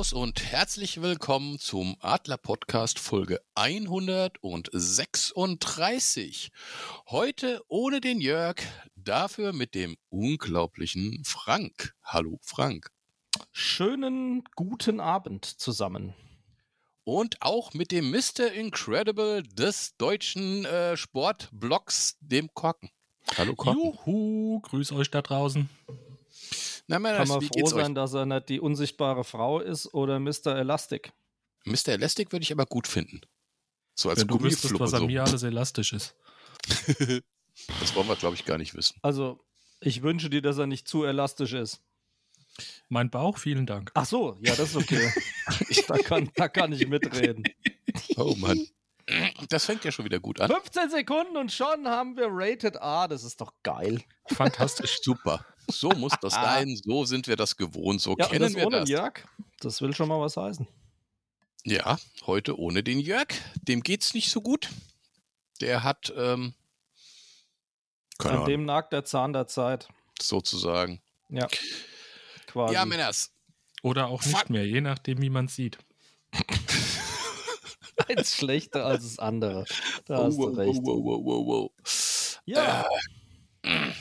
Servus und herzlich willkommen zum Adler Podcast Folge 136. Heute ohne den Jörg, dafür mit dem unglaublichen Frank. Hallo Frank. Schönen guten Abend zusammen. Und auch mit dem Mr. Incredible des deutschen äh, Sportblocks, dem Korken. Hallo Korken. Juhu, grüß euch da draußen. Na, man, Kann man froh sein, euch? dass er nicht die unsichtbare Frau ist oder Mr. Elastic. Mr. Elastic würde ich aber gut finden. So als Wenn du wüsstest, was an so. mir alles elastisch ist. das wollen wir, glaube ich, gar nicht wissen. Also, ich wünsche dir, dass er nicht zu elastisch ist. Mein Bauch, vielen Dank. Ach so, ja, das ist okay. da, kann, da kann ich mitreden. Oh Mann. Das fängt ja schon wieder gut an. 15 Sekunden und schon haben wir Rated A. Das ist doch geil. Fantastisch. Super. So muss das sein. So sind wir das gewohnt. So ja, kennen das wir ohne das. Jörg, das will schon mal was heißen. Ja, heute ohne den Jörg. Dem geht's nicht so gut. Der hat. Ähm, An Ahnung. dem nagt der Zahn der Zeit. Sozusagen. Ja. Quasi. Ja, Männers. Oder auch nicht Fuck. mehr, je nachdem, wie man sieht. Eins schlechter als das andere. Da oh, hast du recht. Wow, wow, wow, wow. Ja. Äh,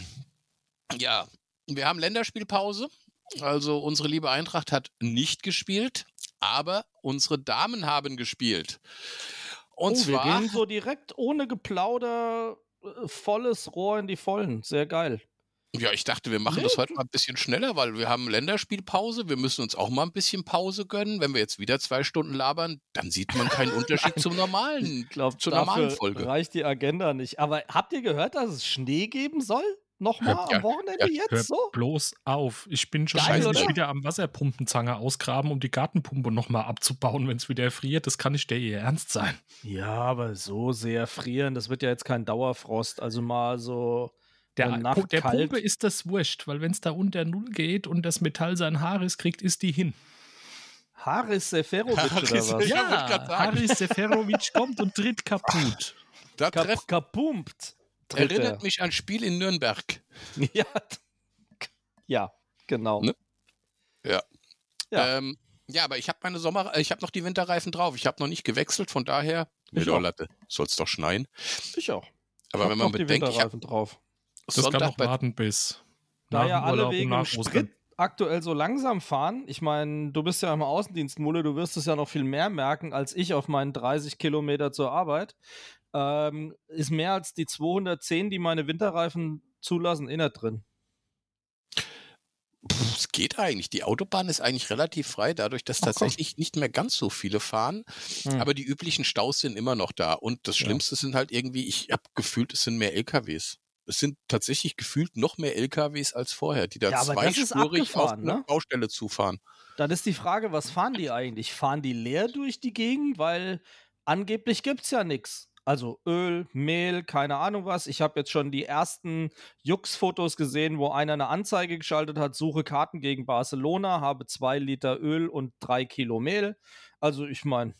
ja, wir haben Länderspielpause. Also unsere liebe Eintracht hat nicht gespielt, aber unsere Damen haben gespielt. Und oh, zwar, wir gehen so direkt ohne Geplauder äh, volles Rohr in die Vollen. Sehr geil. Ja, ich dachte, wir machen nee. das heute mal ein bisschen schneller, weil wir haben Länderspielpause. Wir müssen uns auch mal ein bisschen Pause gönnen. Wenn wir jetzt wieder zwei Stunden labern, dann sieht man keinen Unterschied zum normalen, ich glaub, zur normalen Folge. Reicht die Agenda nicht. Aber habt ihr gehört, dass es Schnee geben soll? Nochmal ja, am Wochenende ja, jetzt hör so? bloß auf. Ich bin schon Geil, wieder am Wasserpumpenzange ausgraben, um die Gartenpumpe nochmal abzubauen, wenn es wieder friert. Das kann nicht der ihr Ernst sein. Ja, aber so sehr frieren, das wird ja jetzt kein Dauerfrost. Also mal so der, Nacht der kalt. Pumpe ist das wurscht, weil wenn es da unter Null geht und das Metall sein Haris kriegt, ist die hin. Haris Seferovic Haris, oder was? Ja, Haris Seferovic kommt und tritt kaputt. Da Kap kapumpt. Erinnert mich an Spiel in Nürnberg. Ja, ja genau. Ne? Ja. Ja. Ähm, ja, aber ich habe meine Sommer, ich habe noch die Winterreifen drauf. Ich habe noch nicht gewechselt, von daher. Ich Soll es doch schneien. Ich auch. Aber ich wenn man bedenkt, ich habe drauf. Das Sonntag kann noch warten bis. Da ja alle wegen Sprit aktuell so langsam fahren, ich meine, du bist ja im Außendienst, Mulle, du wirst es ja noch viel mehr merken als ich auf meinen 30 Kilometer zur Arbeit ähm, ist mehr als die 210, die meine Winterreifen zulassen, inner drin. Es geht eigentlich. Die Autobahn ist eigentlich relativ frei, dadurch, dass Ach, tatsächlich komm. nicht mehr ganz so viele fahren. Hm. Aber die üblichen Staus sind immer noch da. Und das Schlimmste ja. sind halt irgendwie, ich habe gefühlt, es sind mehr LKWs. Es sind tatsächlich gefühlt noch mehr LKWs als vorher, die da ja, zweispurig auf eine ne? Baustelle zufahren. Dann ist die Frage, was fahren die eigentlich? Fahren die leer durch die Gegend? Weil angeblich gibt es ja nichts. Also Öl, Mehl, keine Ahnung was. Ich habe jetzt schon die ersten Jux-Fotos gesehen, wo einer eine Anzeige geschaltet hat, suche Karten gegen Barcelona, habe zwei Liter Öl und drei Kilo Mehl. Also ich meine.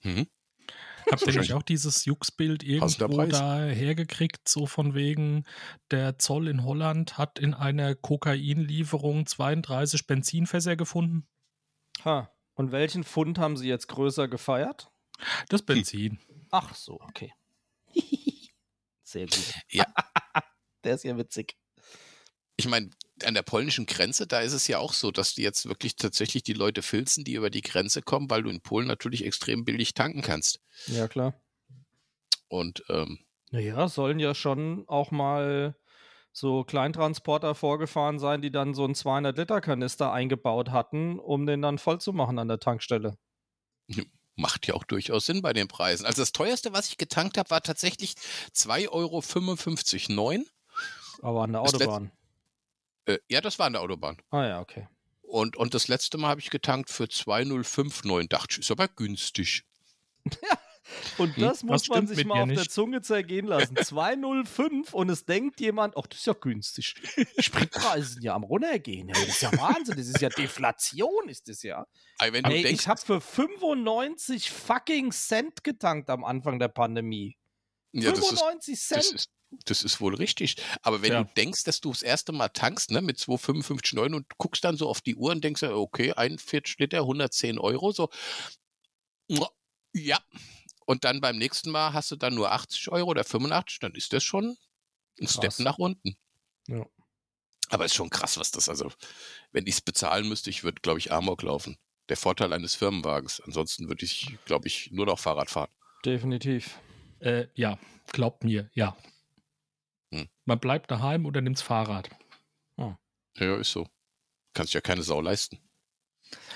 Mhm. Habt ihr nicht auch dieses Jux-Bild irgendwo da hergekriegt, so von wegen, der Zoll in Holland hat in einer Kokainlieferung 32 Benzinfässer gefunden? Ha. Und welchen Fund haben sie jetzt größer gefeiert? Das Benzin. Ach so, okay. Sehr gut. Ja. Der ist ja witzig. Ich meine, an der polnischen Grenze, da ist es ja auch so, dass die jetzt wirklich tatsächlich die Leute filzen, die über die Grenze kommen, weil du in Polen natürlich extrem billig tanken kannst. Ja, klar. Und ähm, naja, sollen ja schon auch mal so Kleintransporter vorgefahren sein, die dann so einen 200-Liter-Kanister eingebaut hatten, um den dann voll zu machen an der Tankstelle. macht ja auch durchaus Sinn bei den Preisen. Also das teuerste, was ich getankt habe, war tatsächlich 2,55,9 Euro. Aber an der Autobahn. Äh, ja, das war an der Autobahn. Ah ja, okay. Und, und das letzte Mal habe ich getankt für 2,059. Dachte ich, ist aber günstig. Und hm? das hm, muss man sich mal auf nicht? der Zunge zergehen lassen. 205 und es denkt jemand, ach, das ist ja günstig. Spritpreise sind ja am runtergehen. das ist ja Wahnsinn, das ist ja Deflation, ist das ja. Ey, Ey ich habe für 95 fucking Cent getankt am Anfang der Pandemie. Ja, 95 das ist, Cent. Das ist, das ist wohl richtig. Aber wenn Ja. du denkst, dass du das erste Mal tankst, ne, mit 2,55,9 und guckst dann so auf die Uhr und denkst, okay, 41 Liter, 110 Euro, so, ja. Und dann beim nächsten Mal hast du dann nur 80 Euro oder 85, dann ist das schon ein Krass. Step nach unten. Ja. Aber ist schon krass, was das, also, wenn ich es bezahlen müsste, ich würde, glaube ich, Amok laufen. Der Vorteil eines Firmenwagens. Ansonsten würde ich, glaube ich, nur noch Fahrrad fahren. Definitiv. Äh, ja, glaubt mir, ja. Hm. Man bleibt daheim oder nimmt's Fahrrad. Ja, ist so. Kannst ja keine Sau leisten.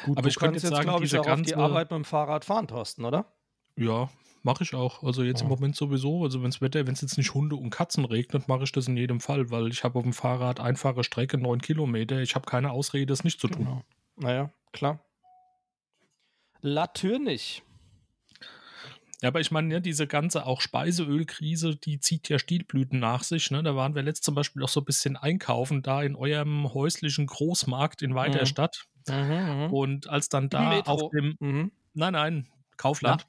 Gut, Aber du ich könnte jetzt sagen, glaube ich, auch auf die Arbeit mit dem Fahrrad fahren, Thorsten, oder? Ja, mache ich auch. Also jetzt im Ja. Moment sowieso. Also wenn's Wetter, wenn es jetzt nicht Hunde und Katzen regnet, mache ich das in jedem Fall, weil ich habe auf dem Fahrrad einfache Strecke, neun Kilometer. Ich habe keine Ausrede, es nicht zu tun. Genau. Naja, klar. Natürlich. Ja, aber ich meine, ja, diese ganze auch Speiseölkrise, die zieht ja Stielblüten nach sich. Ne? Da waren wir letzt zum Beispiel auch so ein bisschen einkaufen, da in eurem häuslichen Großmarkt in Weiterstadt. Mhm, Und als dann da Metro. auf dem, mhm. nein, nein, Kaufland. Das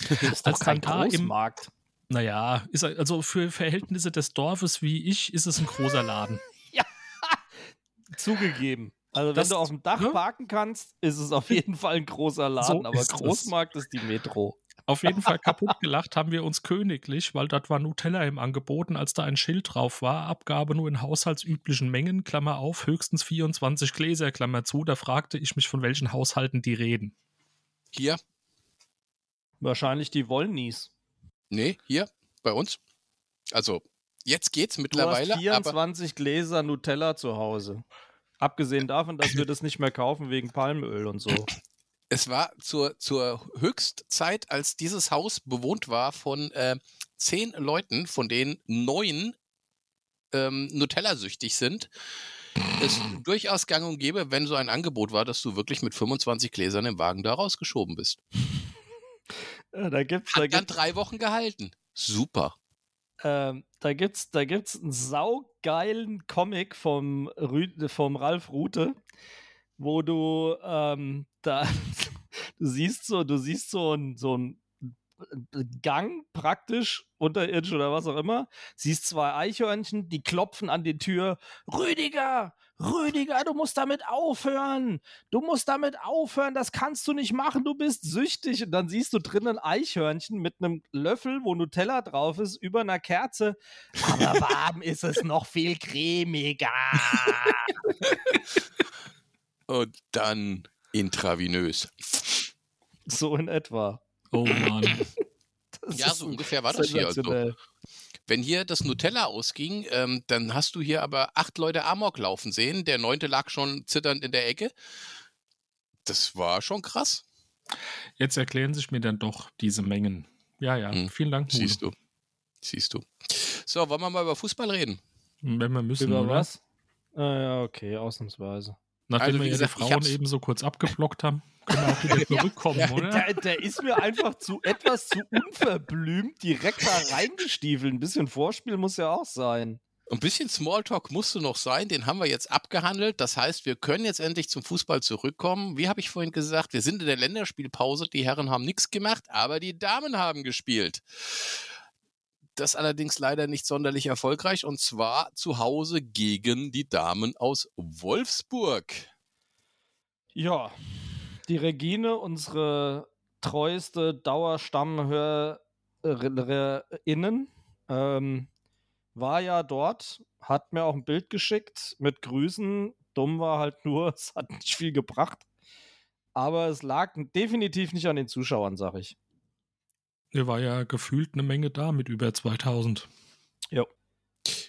ist Als doch kein dann da im- Großmarkt. Naja, ist also für Verhältnisse des Dorfes wie ich, ist es ein großer Laden. Zugegeben. Also wenn Das- du auf dem Dach ne? parken kannst, ist es auf jeden Fall ein großer Laden, So aber ist. Großmarkt ist die Metro. Auf jeden Fall kaputt gelacht haben wir uns königlich, weil dort war Nutella im Angebot und als da ein Schild drauf war, Abgabe nur in haushaltsüblichen Mengen, Klammer auf, höchstens 24 Gläser, Klammer zu, da fragte ich mich, von welchen Haushalten die reden. Hier, Wahrscheinlich die Wollnies. nee, hier, bei uns. Also, jetzt geht's Du mittlerweile, hast aber 24 Gläser Nutella zu Hause. Abgesehen davon, dass wir das nicht mehr kaufen wegen Palmöl und so. es war zur, zur Höchstzeit, als dieses Haus bewohnt war von äh, zehn Leuten, von denen neun ähm, Nutella-süchtig sind, es durchaus gang und gäbe, wenn so ein Angebot war, dass du wirklich mit 25 Gläsern im Wagen da rausgeschoben bist. Ja, da gibt's, da Hat dann gibt's, drei Wochen gehalten. Super. ähm, da gibt's, da gibt's einen saugeilen Comic vom, Rü vom Ralf Rute, wo du ähm, da du siehst so, du siehst so ein, so ein Gang praktisch, unterirdisch oder was auch immer, siehst zwei Eichhörnchen, die klopfen an die Tür. Rüdiger, Rüdiger, du musst damit aufhören. Du musst damit aufhören, das kannst du nicht machen, du bist süchtig. Und dann siehst du drinnen ein Eichhörnchen mit einem Löffel, wo Nutella drauf ist, über einer Kerze. Aber warm ist es noch viel cremiger. Und dann intravenös. So in etwa. Oh Mann. Das Ja, ist so ungefähr war das hier. Also. Wenn hier das Nutella ausging, ähm, dann hast du hier aber acht Leute Amok laufen sehen. Der neunte lag schon zitternd in der Ecke. Das war schon krass. Jetzt erklären sich mir dann doch diese Mengen. Ja, ja, Hm, vielen Dank. Mule. Siehst du. Siehst du. So, wollen wir mal über Fußball reden? Wenn wir müssen, Über oder? was? Ah, ja, okay, ausnahmsweise. Nachdem Also, wir ja gesagt, die Frauen eben so kurz abgeblockt haben, können wir auch wieder zurückkommen, oder? Der, der ist mir einfach zu etwas zu unverblümt direkt da reingestiefelt. Ein bisschen Vorspiel muss ja auch sein. Ein bisschen Smalltalk musste noch sein, den haben wir jetzt abgehandelt. Das heißt, wir können jetzt endlich zum Fußball zurückkommen. Wie habe ich vorhin gesagt, wir sind in der Länderspielpause. Die Herren haben nichts gemacht, aber die Damen haben gespielt. Das allerdings leider nicht sonderlich erfolgreich und zwar zu Hause gegen die Damen aus Wolfsburg. Ja, die Regine, unsere treueste Dauerstammhörerinnen, ähm, war ja dort, hat mir auch ein Bild geschickt mit Grüßen. Dumm war halt nur, es hat nicht viel gebracht. Aber es lag definitiv nicht an den Zuschauern, sag ich. Hier war ja gefühlt eine Menge da mit über 2000.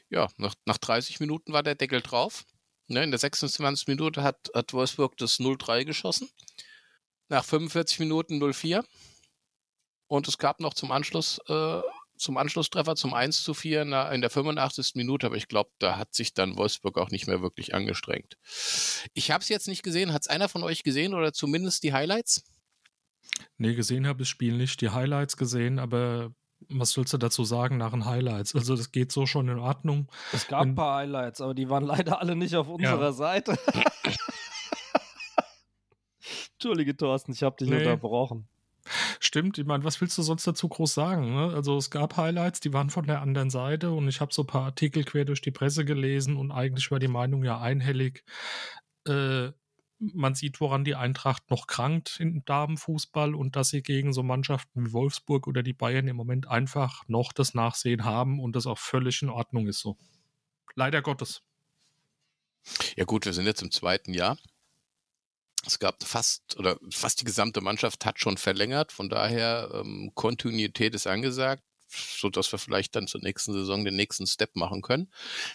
Ja, nach, nach 30 Minuten war der Deckel drauf. Ne, in der 26. Minute hat, hat Wolfsburg das 0-3 geschossen. Nach 45 Minuten 0-4. Und es gab noch zum Anschluss, äh, zum Anschlusstreffer zum 1 zu 4 in der, in der 85. Minute, aber ich glaube, da hat sich dann Wolfsburg auch nicht mehr wirklich angestrengt. Ich habe es jetzt nicht gesehen. Hat es einer von euch gesehen oder zumindest die Highlights? Nee, gesehen habe ich das Spiel nicht, die Highlights gesehen, aber was sollst du dazu sagen nach den Highlights? Also das geht so schon in Ordnung. Es gab ein paar Highlights, aber die waren leider alle nicht auf unserer Seite. Entschuldige, Thorsten, ich habe dich Nee. unterbrochen. Stimmt, ich meine, was willst du sonst dazu groß sagen? Ne? Also es gab Highlights, die waren von der anderen Seite und ich habe so ein paar Artikel quer durch die Presse gelesen und eigentlich war die Meinung ja einhellig. Äh, man sieht, woran die Eintracht noch krankt im Damenfußball und dass sie gegen so Mannschaften wie Wolfsburg oder die Bayern im Moment einfach noch das Nachsehen haben und das auch völlig in Ordnung ist so. Leider Gottes. Ja gut, wir sind jetzt im zweiten Jahr. Es gab fast oder fast die gesamte Mannschaft hat schon verlängert, von daher ähm, Kontinuität ist angesagt so dass wir vielleicht dann zur nächsten Saison den nächsten Step machen können.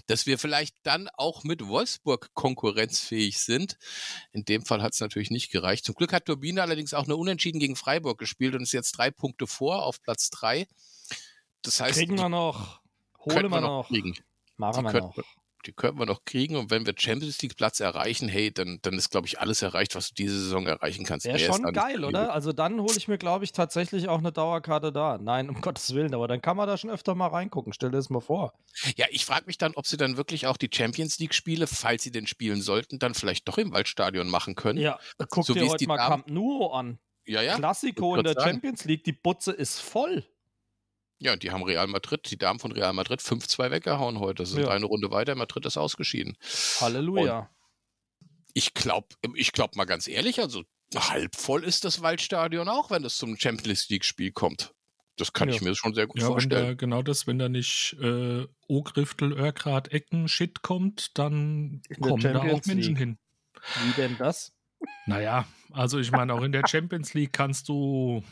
Dass wir vielleicht dann auch mit Wolfsburg konkurrenzfähig sind. In dem Fall hat es natürlich nicht gereicht. Zum Glück hat Turbine allerdings auch eine Unentschieden gegen Freiburg gespielt und ist jetzt drei Punkte vor auf Platz drei. Das heißt, kriegen wir noch, holen wir noch, kriegen. machen wir noch die könnten wir noch kriegen. Und wenn wir Champions League Platz erreichen, hey, dann, dann ist, glaube ich, alles erreicht, was du diese Saison erreichen kannst. Wäre schon geil, oder? Also dann hole ich mir, glaube ich, tatsächlich auch eine Dauerkarte da. Nein, um Gottes Willen, aber dann kann man da schon öfter mal reingucken. Stell dir das mal vor. Ja, ich frage mich dann, ob sie dann wirklich auch die Champions League Spiele, falls sie denn spielen sollten, dann vielleicht doch im Waldstadion machen können. Ja, guck so dir heute mal Camp Nou an. Ja, ja. Klassiko in der sagen. Champions League, die Butze ist voll. Ja, und die haben Real Madrid, die Damen von Real Madrid 5-2 weggehauen heute. Sind ja. eine Runde weiter, Madrid ist ausgeschieden. Halleluja. Und ich glaube, ich glaube mal ganz ehrlich, also halb voll ist das Waldstadion auch, wenn es zum Champions League-Spiel kommt. Das kann ja. ich mir schon sehr gut ja, vorstellen. Da, genau das, wenn da nicht äh, Ogriftel, Örgrad, Ecken, Shit kommt, dann kommen da auch Menschen League. hin. Wie denn das? Naja, also ich meine, auch in der Champions League kannst du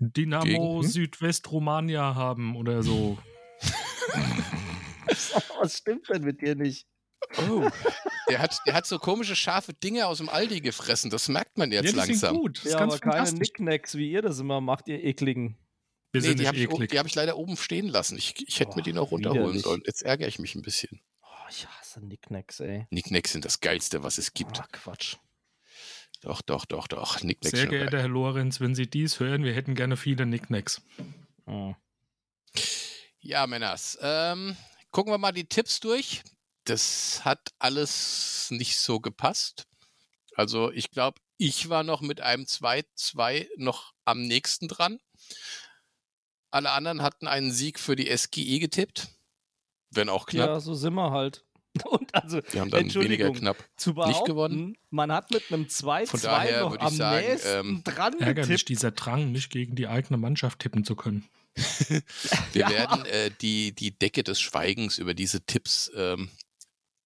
Dynamo Gegen, hm? Südwestromania haben oder so. Was stimmt denn mit dir nicht? Oh. Der hat, der hat so komische scharfe Dinge aus dem Aldi gefressen. Das merkt man jetzt ja, die langsam. Sind gut. Das ja, aber keine Nicknacks, wie ihr das immer macht, ihr ekligen. Wir nee, die habe ich, hab ich, leider oben stehen lassen. Ich, ich hätte oh, mir die noch runterholen widerlich. sollen. Jetzt ärgere ich mich ein bisschen. Oh, ich hasse Nicknacks, ey. Nicknacks sind das Geilste, was es gibt. Oh, Quatsch. Doch, doch, doch, doch. Nicknacks Sehr geehrter Herr Lorenz, wenn Sie dies hören, wir hätten gerne viele Nicknacks. Oh. Ja, Männers. Ähm, gucken wir mal die Tipps durch. Das hat alles nicht so gepasst. Also ich glaube, ich war noch mit einem 2-2 noch am nächsten dran. Alle anderen hatten einen Sieg für die SGE getippt. Wenn auch knapp. Ja, so sind wir halt. Und also, die haben dann weniger knapp zu nicht gewonnen. Man hat mit einem 2-2 noch am sagen, nächsten ähm, dran Ärgerlich, getippt. dieser Drang, nicht gegen die eigene Mannschaft tippen zu können. Wir ja. werden äh, die, die Decke des Schweigens über diese Tipps ähm,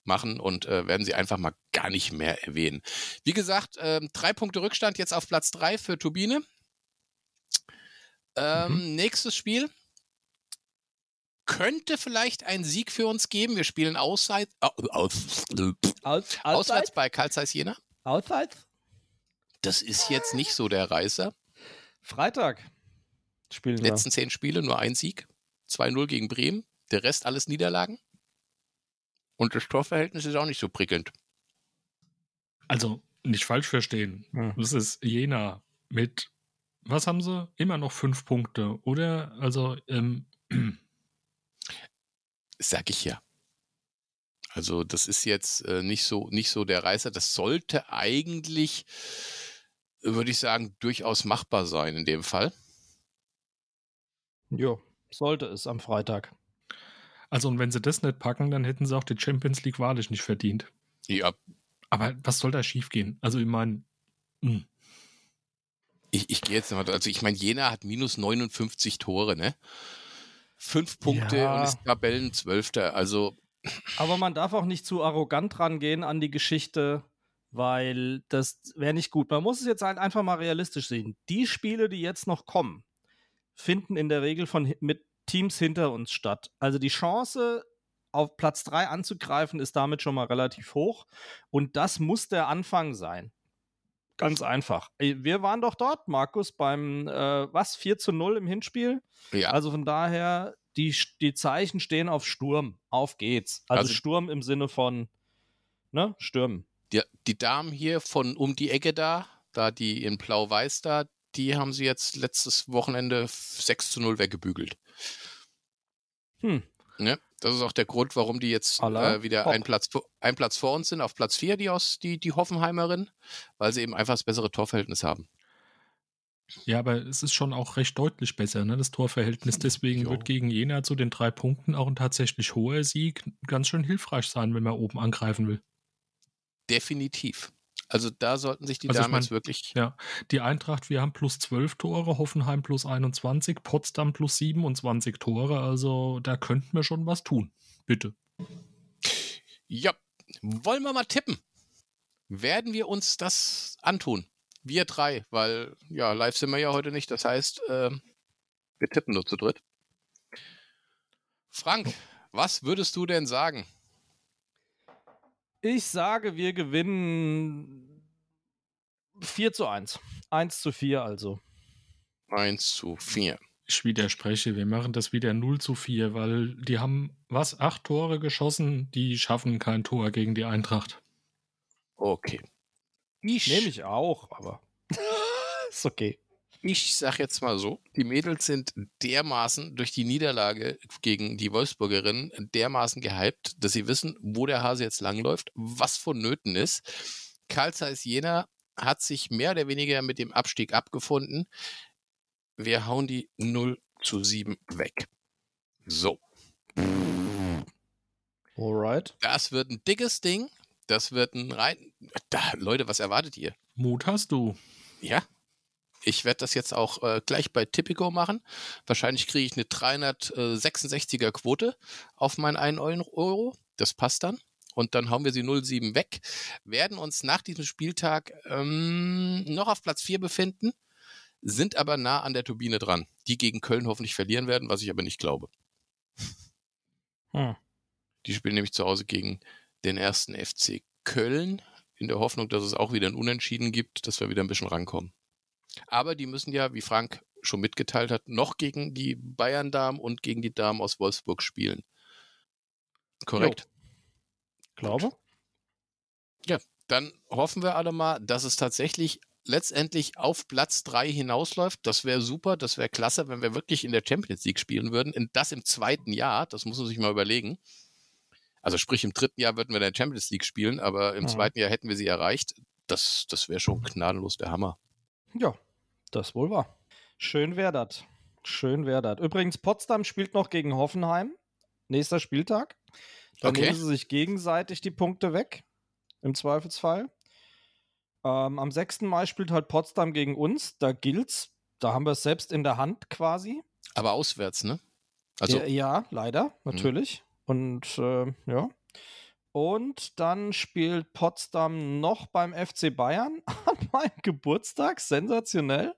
machen und äh, werden sie einfach mal gar nicht mehr erwähnen. Wie gesagt, ähm, drei Punkte Rückstand jetzt auf Platz drei für Turbine. Ähm, mhm. Nächstes Spiel könnte vielleicht ein Sieg für uns geben. Wir spielen Ausseit, äh, aus, aus, auswärts bei Karl Zeiss Jena. Auswärts? Das ist jetzt nicht so der Reißer. Freitag spielen wir. Letzten zehn Spiele nur ein Sieg. 2-0 gegen Bremen. Der Rest alles Niederlagen. Und das Torverhältnis ist auch nicht so prickelnd. Also, nicht falsch verstehen. Hm. Das ist Jena mit, was haben sie? Immer noch fünf Punkte, oder? Also, ähm, Sag ich ja. Also das ist jetzt äh, nicht so nicht so der Reißer. Das sollte eigentlich, würde ich sagen, durchaus machbar sein in dem Fall. Ja, sollte es am Freitag. Also und wenn sie das nicht packen, dann hätten sie auch die Champions League wahrlich nicht verdient. Ja. Aber was soll da schiefgehen? Also ich meine, hm. ich, ich gehe jetzt nochmal, also ich meine, Jena hat minus 59 Tore, ne? Fünf Punkte ja. und ist Tabellenzwölfter. Also. Aber man darf auch nicht zu arrogant rangehen an die Geschichte, weil das wäre nicht gut. Man muss es jetzt halt einfach mal realistisch sehen. Die Spiele, die jetzt noch kommen, finden in der Regel von, mit Teams hinter uns statt. Also die Chance, auf Platz 3 anzugreifen, ist damit schon mal relativ hoch. Und das muss der Anfang sein. Ganz einfach. Wir waren doch dort, Markus, beim äh, was? 4 zu 0 im Hinspiel. Ja. Also von daher, die, die Zeichen stehen auf Sturm. Auf geht's. Also, also Sturm im Sinne von, ne, Stürmen. Die, die Damen hier von um die Ecke da, da die in Blau-Weiß da, die haben sie jetzt letztes Wochenende 6 zu 0 weggebügelt. Hm. Ne? Das ist auch der Grund, warum die jetzt äh, wieder ein Platz, ein Platz vor uns sind, auf Platz 4, die, aus, die, die Hoffenheimerin, weil sie eben einfach das bessere Torverhältnis haben. Ja, aber es ist schon auch recht deutlich besser, ne, das Torverhältnis. Deswegen jo. wird gegen Jena zu den drei Punkten auch ein tatsächlich hoher Sieg ganz schön hilfreich sein, wenn man oben angreifen will. Definitiv. Also da sollten sich die also Damen jetzt wirklich. Ja, die Eintracht, wir haben plus 12 Tore, Hoffenheim plus 21, Potsdam plus 27 Tore. Also da könnten wir schon was tun. Bitte. Ja, wollen wir mal tippen? Werden wir uns das antun? Wir drei, weil ja, live sind wir ja heute nicht. Das heißt, äh, wir tippen nur zu dritt. Frank, was würdest du denn sagen? Ich sage, wir gewinnen 4 zu 1. 1 zu 4 also. 1 zu 4. Ich widerspreche, wir machen das wieder 0 zu 4, weil die haben, was, acht Tore geschossen, die schaffen kein Tor gegen die Eintracht. Okay. Ich nehme ich auch, aber ist okay. Ich sag jetzt mal so, die Mädels sind dermaßen durch die Niederlage gegen die Wolfsburgerinnen dermaßen gehypt, dass sie wissen, wo der Hase jetzt langläuft, was vonnöten ist. Karl Zeiss Jena hat sich mehr oder weniger mit dem Abstieg abgefunden. Wir hauen die 0 zu 7 weg. So. Alright. Das wird ein dickes Ding. Das wird ein rein. Da, Leute, was erwartet ihr? Mut hast du. Ja. Ich werde das jetzt auch äh, gleich bei Tipico machen. Wahrscheinlich kriege ich eine 366er Quote auf meinen 1 Euro. Das passt dann. Und dann hauen wir sie 07 weg. Werden uns nach diesem Spieltag ähm, noch auf Platz 4 befinden, sind aber nah an der Turbine dran. Die gegen Köln hoffentlich verlieren werden, was ich aber nicht glaube. Hm. Die spielen nämlich zu Hause gegen den ersten FC Köln, in der Hoffnung, dass es auch wieder ein Unentschieden gibt, dass wir wieder ein bisschen rankommen. Aber die müssen ja, wie Frank schon mitgeteilt hat, noch gegen die Bayern-Damen und gegen die Damen aus Wolfsburg spielen. Korrekt? Jo. Glaube. Ja, dann hoffen wir alle mal, dass es tatsächlich letztendlich auf Platz 3 hinausläuft. Das wäre super, das wäre klasse, wenn wir wirklich in der Champions League spielen würden. Das im zweiten Jahr, das muss man sich mal überlegen. Also sprich, im dritten Jahr würden wir in der Champions League spielen, aber im mhm. zweiten Jahr hätten wir sie erreicht. Das, das wäre schon gnadenlos der Hammer. Ja, das wohl war. Schön wäre das. Schön wäre das. Übrigens, Potsdam spielt noch gegen Hoffenheim. Nächster Spieltag. Dann okay. nehmen sie sich gegenseitig die Punkte weg. Im Zweifelsfall. Ähm, am 6. Mai spielt halt Potsdam gegen uns. Da gilt's. Da haben wir es selbst in der Hand quasi. Aber auswärts, ne? Also ja, ja leider, mhm. natürlich. Und äh, ja. Und dann spielt Potsdam noch beim FC Bayern an meinem Geburtstag. Sensationell.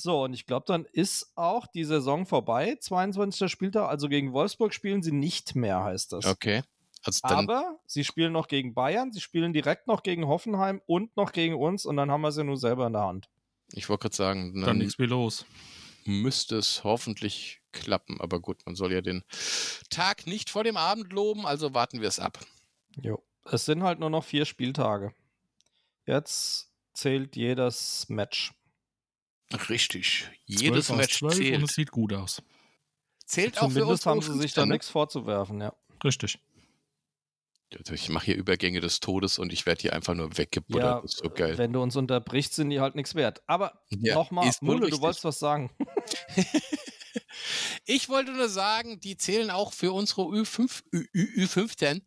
So, und ich glaube, dann ist auch die Saison vorbei. 22. Spieltag, also gegen Wolfsburg spielen sie nicht mehr, heißt das. Okay. Also Aber sie spielen noch gegen Bayern, sie spielen direkt noch gegen Hoffenheim und noch gegen uns und dann haben wir sie nur selber in der Hand. Ich wollte gerade sagen, dann, dann nichts wie los. Müsste es hoffentlich klappen. Aber gut, man soll ja den Tag nicht vor dem Abend loben, also warten wir es ab. Jo. Es sind halt nur noch vier Spieltage. Jetzt zählt jedes Match. Richtig. Jedes Match zählt. Und es sieht gut aus. Zählt Zumindest auch für uns haben sie sich da nichts vorzuwerfen, ja. Richtig. Ich mache hier Übergänge des Todes und ich werde hier einfach nur weggebuttert. Ja, das ist so geil. Wenn du uns unterbrichst, sind die halt nichts wert. Aber ja, nochmal, Mulle, du wolltest was sagen. ich wollte nur sagen, die zählen auch für unsere Ü5, Ü, Ü, Ü15,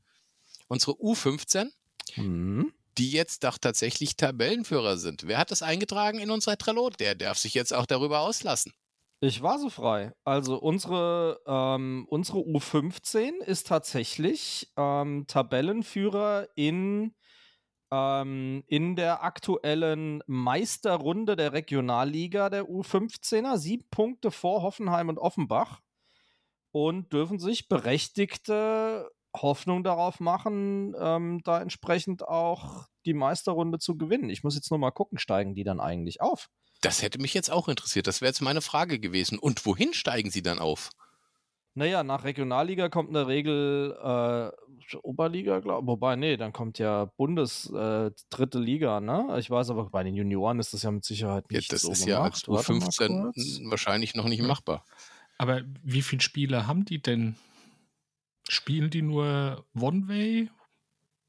unsere U15, mhm. Die jetzt doch tatsächlich Tabellenführer sind. Wer hat das eingetragen in unserer Trello? Der darf sich jetzt auch darüber auslassen. Ich war so frei. Also unsere, ähm, unsere U15 ist tatsächlich ähm, Tabellenführer in, ähm, in der aktuellen Meisterrunde der Regionalliga der U15er. Sieben Punkte vor Hoffenheim und Offenbach. Und dürfen sich berechtigte Hoffnung darauf machen, ähm, da entsprechend auch die Meisterrunde zu gewinnen. Ich muss jetzt nur mal gucken, steigen die dann eigentlich auf? Das hätte mich jetzt auch interessiert. Das wäre jetzt meine Frage gewesen. Und wohin steigen Sie dann auf? Naja, nach Regionalliga kommt in der Regel äh, Oberliga, glaube ich. Wobei, nee, dann kommt ja Bundes äh, dritte Liga, ne? Ich weiß aber, bei den Junioren ist das ja mit Sicherheit nicht ja, das so ist gemacht. ja als U15 wahrscheinlich noch nicht machbar. Aber wie viele Spieler haben die denn? Spielen die nur One-Way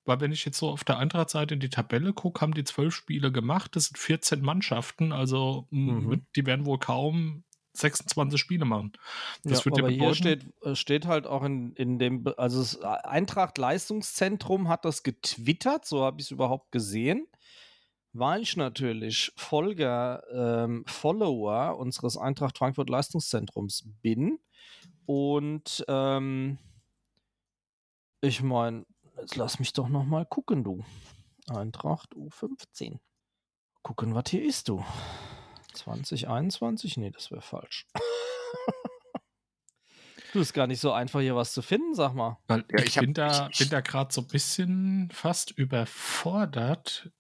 weil wenn ich jetzt so auf der Eintracht-Seite in die Tabelle gucke, haben die zwölf Spiele gemacht. Das sind 14 Mannschaften, also mhm. die werden wohl kaum 26 Spiele machen. Das ja, wird aber hier steht, äh, steht halt auch in, in dem, also das Eintracht Leistungszentrum hat das getwittert, so habe ich es überhaupt gesehen, weil ich natürlich Folger, ähm, Follower unseres Eintracht Frankfurt Leistungszentrums bin und ähm, ich meine, jetzt lass mich doch noch mal gucken, du. Eintracht U15. Gucken, was hier ist, du. 2021? Nee, das wäre falsch. du ist gar nicht so einfach, hier was zu finden, sag mal. Weil ja, ich, ich bin, da, bin da gerade so ein bisschen fast überfordert.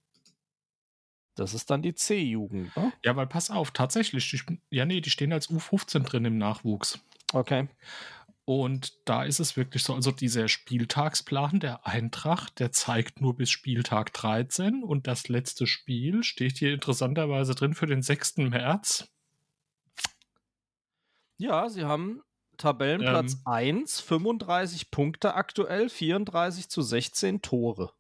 Das ist dann die C-Jugend, ne? Ja, weil pass auf, tatsächlich, die, ja, nee, die stehen als U15 drin im Nachwuchs. Okay. Und da ist es wirklich so, also dieser Spieltagsplan der Eintracht, der zeigt nur bis Spieltag 13 und das letzte Spiel steht hier interessanterweise drin für den 6. März. Ja, sie haben Tabellenplatz ähm, 1, 35 Punkte aktuell, 34 zu 16 Tore.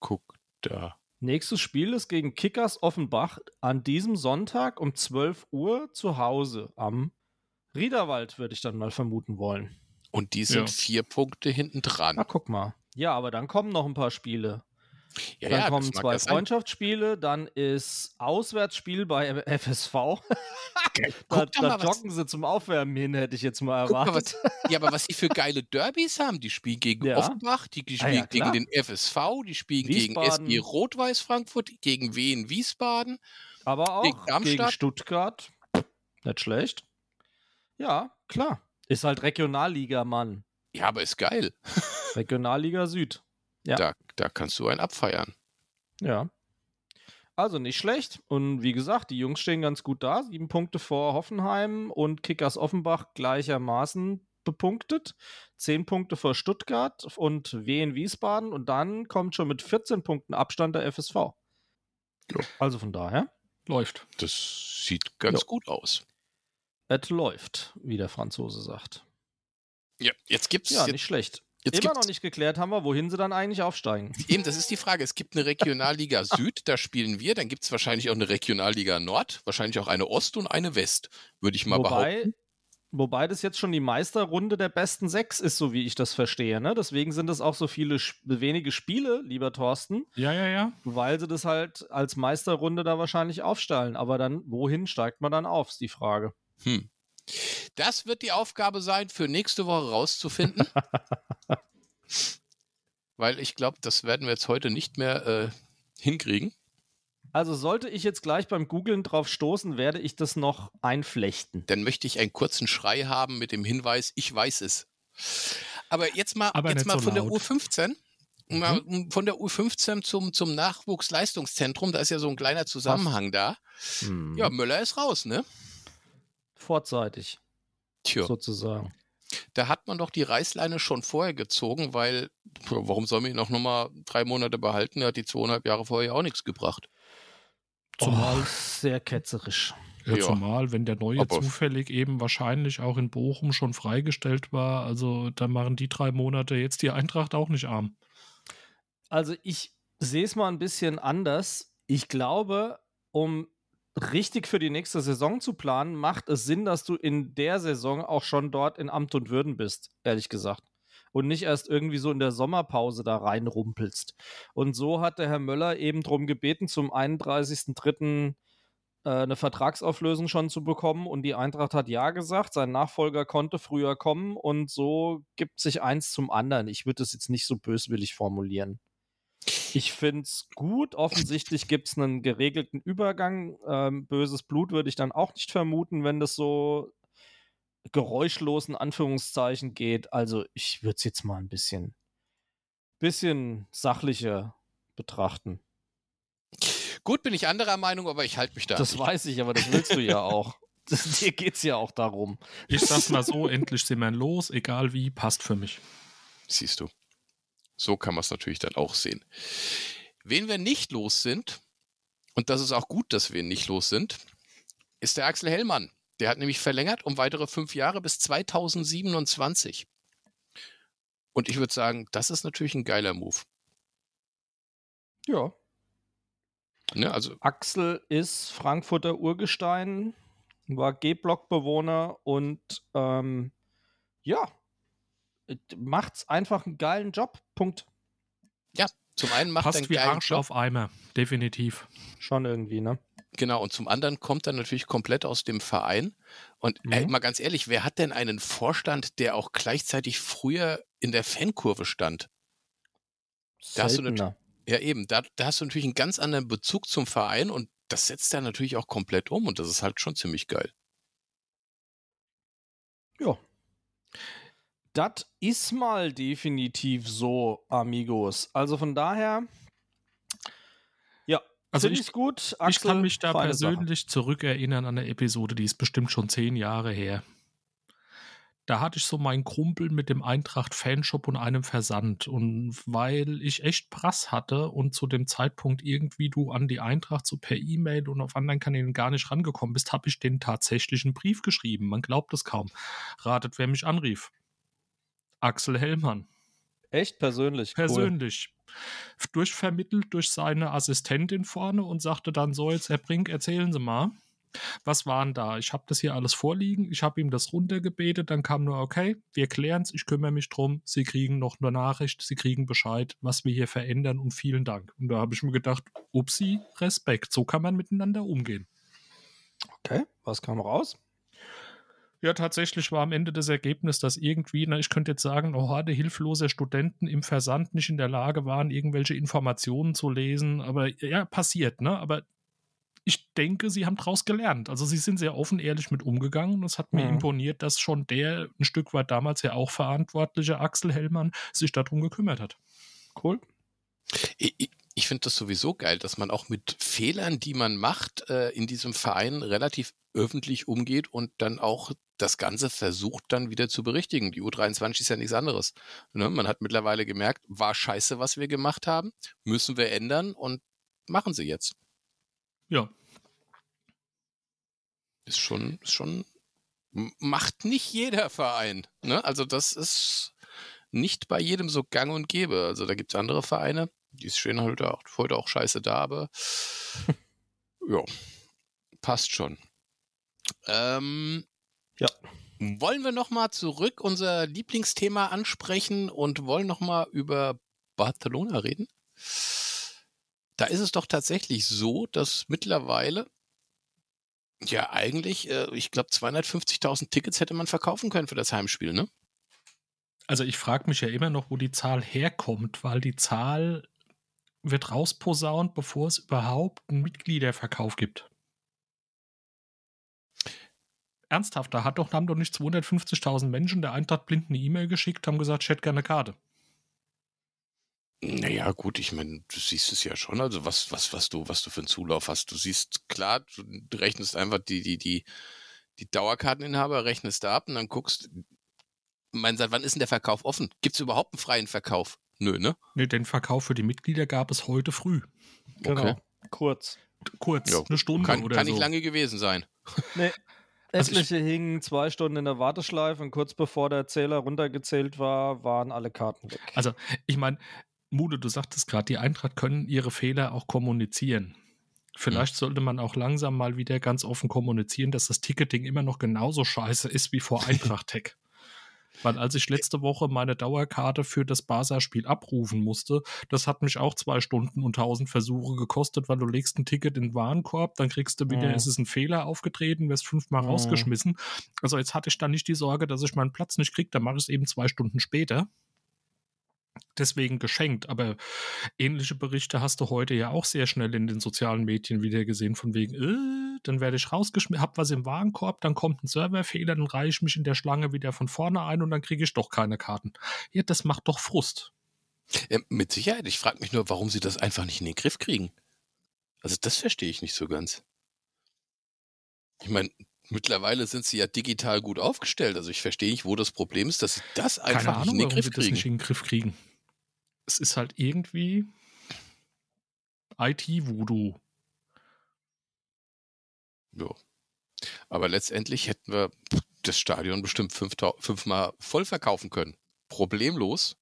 Guck da. Nächstes Spiel ist gegen Kickers Offenbach an diesem Sonntag um 12 Uhr zu Hause am Riederwald würde ich dann mal vermuten wollen. Und die sind ja. vier Punkte hinten dran. Na, guck mal. Ja, aber dann kommen noch ein paar Spiele. Ja, dann ja, kommen zwei Freundschaftsspiele, dann ist Auswärtsspiel bei FSV. da, da joggen sie zum Aufwärmen hin, hätte ich jetzt mal erwartet. Mal, was, ja, aber was die für geile Derbys haben. Die spielen gegen ja. Offenbach, die, die ah spielen ah, gegen den FSV, die spielen Wiesbaden. gegen SG Rot-Weiß Frankfurt, gegen Wien Wiesbaden. Aber auch gegen, gegen Stuttgart. Nicht schlecht. Ja, klar. Ist halt Regionalliga, Mann. Ja, aber ist geil. Regionalliga Süd. Ja. Da, da kannst du einen abfeiern. Ja. Also nicht schlecht. Und wie gesagt, die Jungs stehen ganz gut da. Sieben Punkte vor Hoffenheim und Kickers Offenbach gleichermaßen bepunktet. Zehn Punkte vor Stuttgart und Wien Wiesbaden. Und dann kommt schon mit 14 Punkten Abstand der FSV. Jo. Also von daher. Läuft. Das sieht ganz jo. gut aus. Es läuft, wie der Franzose sagt. Ja, jetzt gibt's. Ja, nicht schlecht. Jetzt Immer noch nicht geklärt haben wir, wohin sie dann eigentlich aufsteigen. Eben, das ist die Frage. Es gibt eine Regionalliga Süd, da spielen wir. Dann gibt es wahrscheinlich auch eine Regionalliga Nord, wahrscheinlich auch eine Ost und eine West, würde ich mal wobei, behaupten. Wobei das jetzt schon die Meisterrunde der besten sechs ist, so wie ich das verstehe. Ne? Deswegen sind es auch so viele wenige Spiele, lieber Thorsten. Ja, ja, ja. Weil sie das halt als Meisterrunde da wahrscheinlich aufstellen. Aber dann, wohin steigt man dann auf, ist die Frage. Hm. Das wird die Aufgabe sein, für nächste Woche rauszufinden. Weil ich glaube, das werden wir jetzt heute nicht mehr äh, hinkriegen. Also sollte ich jetzt gleich beim Googlen drauf stoßen, werde ich das noch einflechten. Dann möchte ich einen kurzen Schrei haben mit dem Hinweis, ich weiß es. Aber jetzt mal, Aber jetzt mal so von laut. der U15. Mhm. Von der U15 zum, zum Nachwuchsleistungszentrum, da ist ja so ein kleiner Zusammenhang Was? da. Mhm. Ja, Möller ist raus, ne? Vorzeitig. Tja. Sozusagen. Da hat man doch die Reißleine schon vorher gezogen, weil, warum soll man ihn noch mal drei Monate behalten? Er hat die zweieinhalb Jahre vorher auch nichts gebracht. Zumal oh. sehr ketzerisch. Ja, ja, zumal, wenn der neue Aber zufällig eben wahrscheinlich auch in Bochum schon freigestellt war, also da machen die drei Monate jetzt die Eintracht auch nicht arm. Also ich sehe es mal ein bisschen anders. Ich glaube, um richtig für die nächste Saison zu planen, macht es Sinn, dass du in der Saison auch schon dort in Amt und Würden bist, ehrlich gesagt. Und nicht erst irgendwie so in der Sommerpause da reinrumpelst. Und so hat der Herr Möller eben darum gebeten, zum 31.03. Äh, eine Vertragsauflösung schon zu bekommen. Und die Eintracht hat ja gesagt, sein Nachfolger konnte früher kommen. Und so gibt sich eins zum anderen. Ich würde es jetzt nicht so böswillig formulieren. Ich finde es gut. Offensichtlich gibt es einen geregelten Übergang. Ähm, böses Blut würde ich dann auch nicht vermuten, wenn das so geräuschlos in Anführungszeichen geht. Also ich würde es jetzt mal ein bisschen, bisschen sachlicher betrachten. Gut, bin ich anderer Meinung, aber ich halte mich da. Das nicht. weiß ich, aber das willst du ja auch. Das, dir geht es ja auch darum. Ich sag's mal so, endlich sind wir los, egal wie, passt für mich. Siehst du. So kann man es natürlich dann auch sehen. Wen wir nicht los sind, und das ist auch gut, dass wir nicht los sind, ist der Axel Hellmann. Der hat nämlich verlängert um weitere fünf Jahre bis 2027. Und ich würde sagen, das ist natürlich ein geiler Move. Ja. Ne, also Axel ist Frankfurter Urgestein, war G-Block-Bewohner und ähm, ja, macht's einfach einen geilen Job. Punkt. Ja, zum einen macht Passt wie Arsch Job. auf Eimer, definitiv. Schon irgendwie, ne? Genau, und zum anderen kommt er natürlich komplett aus dem Verein. Und mhm. ey, mal ganz ehrlich, wer hat denn einen Vorstand, der auch gleichzeitig früher in der Fankurve stand? Da hast du ja, eben, da, da hast du natürlich einen ganz anderen Bezug zum Verein und das setzt er natürlich auch komplett um und das ist halt schon ziemlich geil. Ja. Das ist mal definitiv so, Amigos. Also von daher, ja, also ich, gut. Axel, ich kann mich da persönlich Sache. zurückerinnern an eine Episode, die ist bestimmt schon zehn Jahre her da hatte ich so meinen Kumpel mit dem Eintracht-Fanshop und einem Versand. Und weil ich echt Prass hatte und zu dem Zeitpunkt irgendwie du an die Eintracht so per E-Mail und auf anderen Kanälen gar nicht rangekommen bist, habe ich den tatsächlichen Brief geschrieben. Man glaubt es kaum. Ratet, wer mich anrief. Axel Hellmann. Echt persönlich? Persönlich. Cool. Durchvermittelt durch seine Assistentin vorne und sagte dann so, jetzt Herr Brink, erzählen Sie mal. Was waren da? Ich habe das hier alles vorliegen. Ich habe ihm das runtergebetet. Dann kam nur, okay, wir klären es. Ich kümmere mich drum. Sie kriegen noch eine Nachricht. Sie kriegen Bescheid, was wir hier verändern. Und vielen Dank. Und da habe ich mir gedacht, upsi, Respekt. So kann man miteinander umgehen. Okay, was kam raus? Ja, tatsächlich war am Ende das Ergebnis, dass irgendwie, na, ich könnte jetzt sagen, eine Horde hilfloser Studenten im Versand nicht in der Lage waren, irgendwelche Informationen zu lesen. Aber ja, passiert, ne? Aber ich denke, sie haben daraus gelernt. Also sie sind sehr offen, ehrlich mit umgegangen. Und es hat mir mhm. imponiert, dass schon der ein Stück weit damals ja auch verantwortliche Axel Hellmann sich darum gekümmert hat. Cool. Ich, ich finde das sowieso geil, dass man auch mit Fehlern, die man macht, äh, in diesem Verein relativ öffentlich umgeht und dann auch das Ganze versucht dann wieder zu berichtigen. Die U23 ist ja nichts anderes. Ne? Man hat mittlerweile gemerkt, war scheiße, was wir gemacht haben, müssen wir ändern und machen sie jetzt. Ja. Ist schon, ist schon, macht nicht jeder Verein. Ne? Also das ist nicht bei jedem so gang und gäbe. Also da gibt es andere Vereine, die stehen heute auch, heute auch scheiße da, aber ja, passt schon. Ähm, ja. Wollen wir nochmal zurück unser Lieblingsthema ansprechen und wollen nochmal über Barcelona reden? Da ist es doch tatsächlich so, dass mittlerweile ja eigentlich, äh, ich glaube, 250.000 Tickets hätte man verkaufen können für das Heimspiel, ne? Also ich frage mich ja immer noch, wo die Zahl herkommt, weil die Zahl wird rausposaunt, bevor es überhaupt einen Mitgliederverkauf gibt. Ernsthaft, da hat doch, haben doch nicht 250.000 Menschen der Eintracht blind eine E-Mail geschickt, haben gesagt, ich hätte gerne eine Karte. Naja, gut, ich meine, du siehst es ja schon, also was, was, was du, was du für einen Zulauf hast. Du siehst, klar, du rechnest einfach die, die, die, die Dauerkarteninhaber, rechnest da ab und dann guckst, mein, seit wann ist denn der Verkauf offen? Gibt es überhaupt einen freien Verkauf? Nö, ne? Nee, den Verkauf für die Mitglieder gab es heute früh. Genau. Okay. Kurz. Kurz, ja, eine Stunde kann, oder kann so. Kann nicht lange gewesen sein. Nee. Also Etliche also hingen zwei Stunden in der Warteschleife und kurz bevor der Zähler runtergezählt war, waren alle Karten weg. Also, ich meine, Mude, du sagtest gerade, die Eintracht können ihre Fehler auch kommunizieren. Vielleicht sollte man auch langsam mal wieder ganz offen kommunizieren, dass das Ticketing immer noch genauso scheiße ist wie vor Eintracht Tech. Weil als ich letzte Woche meine Dauerkarte für das Barca-Spiel abrufen musste, das hat mich auch zwei Stunden und tausend Versuche gekostet, weil du legst ein Ticket in den Warenkorb, dann kriegst du wieder, mhm. es ist ein Fehler aufgetreten, wirst fünfmal mhm. rausgeschmissen. Also jetzt hatte ich da nicht die Sorge, dass ich meinen Platz nicht kriege, dann mache ich es eben zwei Stunden später deswegen geschenkt. Aber ähnliche Berichte hast du heute ja auch sehr schnell in den sozialen Medien wieder gesehen, von wegen, äh, dann werde ich rausgeschmissen, hab was im Warenkorb, dann kommt ein Serverfehler, dann reiche ich mich in der Schlange wieder von vorne ein und dann kriege ich doch keine Karten. Ja, das macht doch Frust. Ja, mit Sicherheit. Ich frage mich nur, warum sie das einfach nicht in den Griff kriegen. Also das verstehe ich nicht so ganz. Ich meine, mittlerweile sind sie ja digital gut aufgestellt. Also ich verstehe nicht, wo das Problem ist, dass sie das einfach Ahnung, nicht in den Griff kriegen. Das nicht in den Griff kriegen es ist halt irgendwie IT-Voodoo. Ja. Aber letztendlich hätten wir das Stadion bestimmt fünf, fünfmal voll verkaufen können. Problemlos.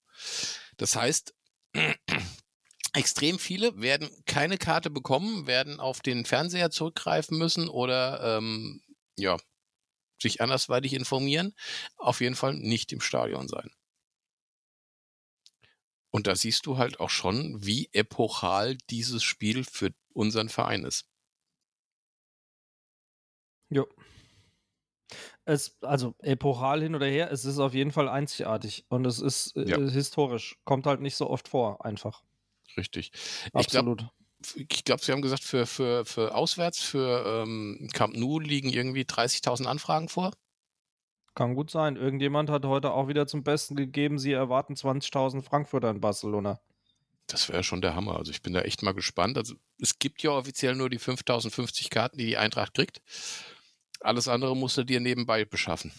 Das heißt, extrem viele werden keine Karte bekommen, werden auf den Fernseher zurückgreifen müssen oder ähm, ja, sich andersweitig informieren. Auf jeden Fall nicht im Stadion sein. Und da siehst du halt auch schon, wie epochal dieses Spiel für unseren Verein ist. Jo. Es, also epochal hin oder her, es ist auf jeden Fall einzigartig und es ist äh, ja. historisch. Kommt halt nicht so oft vor, einfach. Richtig. Absolut. Ich glaube, Sie haben gesagt, für, für, für auswärts, für ähm, Camp Nou liegen irgendwie 30.000 Anfragen vor. Kann gut sein. Irgendjemand hat heute auch wieder zum Besten gegeben, sie erwarten 20.000 Frankfurter in Barcelona. Das wäre schon der Hammer. Also ich bin da echt mal gespannt. Also es gibt ja offiziell nur die 5050 Karten, die die Eintracht kriegt. Alles andere musst du dir nebenbei beschaffen.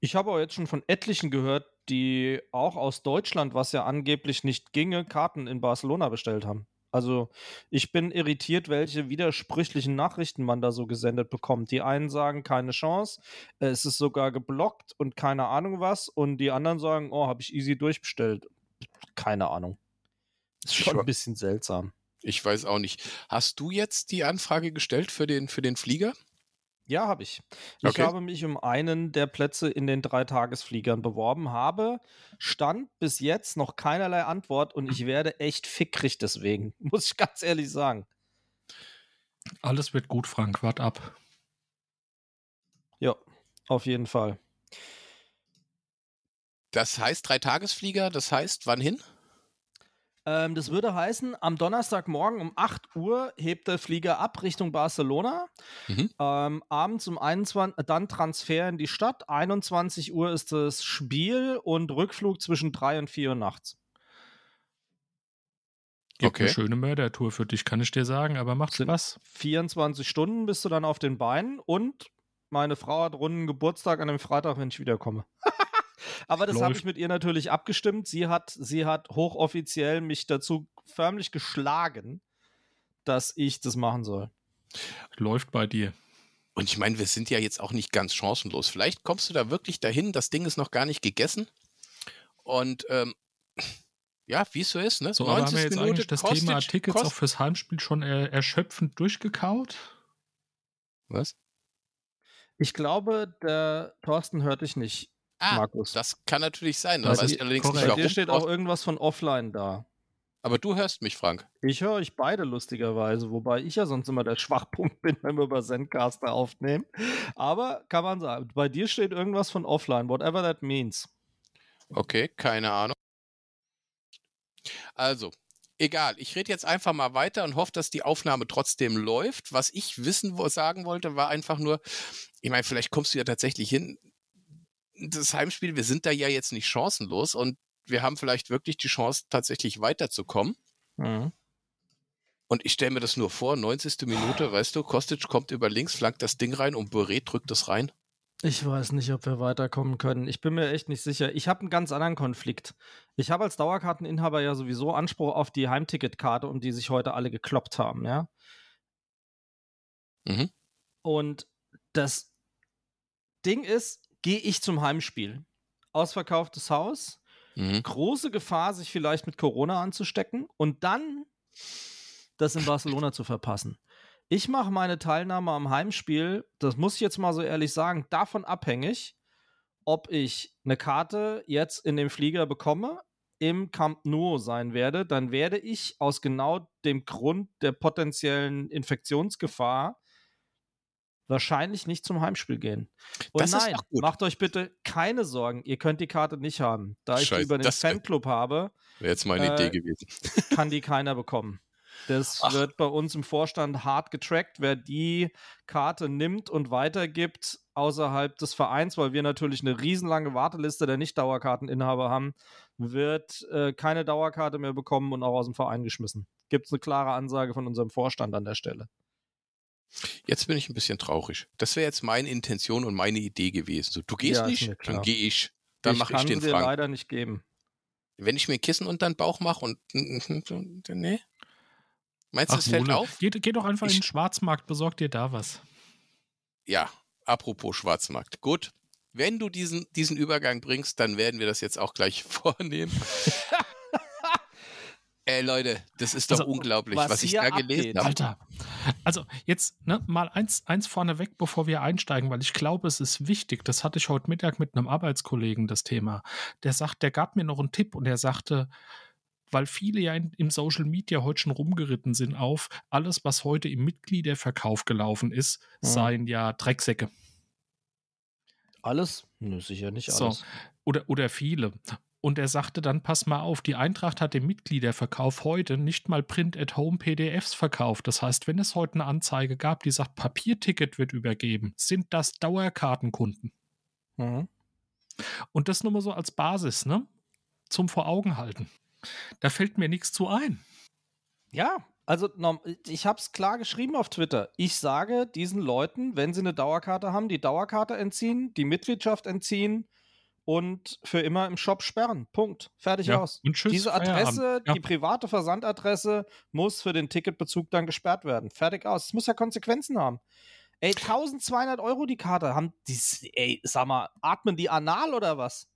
Ich habe auch jetzt schon von etlichen gehört, die auch aus Deutschland, was ja angeblich nicht ginge, Karten in Barcelona bestellt haben. Also ich bin irritiert, welche widersprüchlichen Nachrichten man da so gesendet bekommt. Die einen sagen keine Chance, es ist sogar geblockt und keine Ahnung was. Und die anderen sagen, oh, habe ich easy durchbestellt. Keine Ahnung. Ist schon ein bisschen seltsam. Ich weiß auch nicht. Hast du jetzt die Anfrage gestellt für den, für den Flieger? Ja, habe ich. Ich okay. habe mich um einen der Plätze in den Dreitagesfliegern beworben, habe stand bis jetzt noch keinerlei Antwort und ich werde echt fickrig deswegen, muss ich ganz ehrlich sagen. Alles wird gut, Frank, wart ab. Ja, auf jeden Fall. Das heißt Dreitagesflieger, das heißt wann hin? Ähm, das würde heißen, am Donnerstagmorgen um 8 Uhr hebt der Flieger ab Richtung Barcelona. Mhm. Ähm, abends um 21 Uhr dann Transfer in die Stadt. 21 Uhr ist das Spiel und Rückflug zwischen 3 und 4 Uhr nachts. Gibt okay. eine schöne Mördertour für dich, kann ich dir sagen, aber macht Spaß. 24 Stunden bist du dann auf den Beinen und meine Frau hat runden Geburtstag an dem Freitag, wenn ich wiederkomme. Aber das habe ich mit ihr natürlich abgestimmt. Sie hat, sie hat hochoffiziell mich dazu förmlich geschlagen, dass ich das machen soll. Läuft bei dir. Und ich meine, wir sind ja jetzt auch nicht ganz chancenlos. Vielleicht kommst du da wirklich dahin, das Ding ist noch gar nicht gegessen. Und ähm, ja, wie es so ist, ne? So, aber haben wir jetzt Minute eigentlich das Kostic, Thema Tickets Kost auch fürs Heimspiel schon er, erschöpfend durchgekaut? Was? Ich glaube, der Thorsten hört dich nicht. Ah, Markus. Das kann natürlich sein. Das weiß ich allerdings korrekt. nicht warum. Bei dir steht auch irgendwas von offline da. Aber du hörst mich, Frank. Ich höre euch beide lustigerweise, wobei ich ja sonst immer der Schwachpunkt bin, wenn wir über Zencaster aufnehmen. Aber kann man sagen, bei dir steht irgendwas von offline, whatever that means. Okay, keine Ahnung. Also, egal. Ich rede jetzt einfach mal weiter und hoffe, dass die Aufnahme trotzdem läuft. Was ich wissen sagen wollte, war einfach nur, ich meine, vielleicht kommst du ja tatsächlich hin das Heimspiel, wir sind da ja jetzt nicht chancenlos und wir haben vielleicht wirklich die Chance, tatsächlich weiterzukommen. Mhm. Und ich stelle mir das nur vor, 90. Minute, weißt du, Kostic kommt über links, flankt das Ding rein und Boré drückt es rein. Ich weiß nicht, ob wir weiterkommen können. Ich bin mir echt nicht sicher. Ich habe einen ganz anderen Konflikt. Ich habe als Dauerkarteninhaber ja sowieso Anspruch auf die Heimticketkarte, um die sich heute alle gekloppt haben, ja. Mhm. Und das Ding ist, gehe ich zum Heimspiel. Ausverkauftes Haus, mhm. große Gefahr, sich vielleicht mit Corona anzustecken und dann das in Barcelona zu verpassen. Ich mache meine Teilnahme am Heimspiel, das muss ich jetzt mal so ehrlich sagen, davon abhängig, ob ich eine Karte jetzt in dem Flieger bekomme, im Camp Nou sein werde, dann werde ich aus genau dem Grund der potenziellen Infektionsgefahr wahrscheinlich nicht zum Heimspiel gehen. Und das nein, macht euch bitte keine Sorgen, ihr könnt die Karte nicht haben. Da ich Scheiße, die über den Fanclub habe, wäre jetzt meine äh, Idee gewesen. kann die keiner bekommen. Das Ach. wird bei uns im Vorstand hart getrackt, wer die Karte nimmt und weitergibt außerhalb des Vereins, weil wir natürlich eine riesenlange Warteliste der Nicht-Dauerkarteninhaber haben, wird äh, keine Dauerkarte mehr bekommen und auch aus dem Verein geschmissen. Gibt es eine klare Ansage von unserem Vorstand an der Stelle. Jetzt bin ich ein bisschen traurig. Das wäre jetzt meine Intention und meine Idee gewesen. So, du gehst ja, nicht, dann gehe ich. Dann mache ich den dir Frank. leider nicht geben. Wenn ich mir ein Kissen unter den Bauch mache und nee. Meinst du, es fällt auf? Geh, geh doch einfach ich, in den Schwarzmarkt, besorg dir da was. Ja, apropos Schwarzmarkt. Gut, wenn du diesen, diesen Übergang bringst, dann werden wir das jetzt auch gleich vornehmen. Ey Leute, das ist doch also, unglaublich, was, was ich da gelesen habe. Alter, also jetzt ne, mal eins, eins vorneweg, bevor wir einsteigen, weil ich glaube, es ist wichtig. Das hatte ich heute Mittag mit einem Arbeitskollegen, das Thema. Der sagt, der gab mir noch einen Tipp und er sagte, weil viele ja in, im Social Media heute schon rumgeritten sind auf, alles, was heute im Mitgliederverkauf gelaufen ist, mhm. seien ja Drecksäcke. Alles? Nö, sicher nicht alles. So. Oder, oder viele. Und er sagte dann, pass mal auf, die Eintracht hat im Mitgliederverkauf heute nicht mal Print-at-Home-PDFs verkauft. Das heißt, wenn es heute eine Anzeige gab, die sagt, Papierticket wird übergeben, sind das Dauerkartenkunden. Mhm. Und das nur mal so als Basis, ne? Zum Vor Augen halten. Da fällt mir nichts zu ein. Ja, also ich habe es klar geschrieben auf Twitter. Ich sage diesen Leuten, wenn sie eine Dauerkarte haben, die Dauerkarte entziehen, die Mitgliedschaft entziehen, und für immer im Shop sperren. Punkt. Fertig ja, aus. Und tschüss, Diese Adresse, ja. die private Versandadresse, muss für den Ticketbezug dann gesperrt werden. Fertig aus. Es muss ja Konsequenzen haben. Ey, 1200 Euro die Karte. Haben die, ey, sag mal, atmen die anal oder was?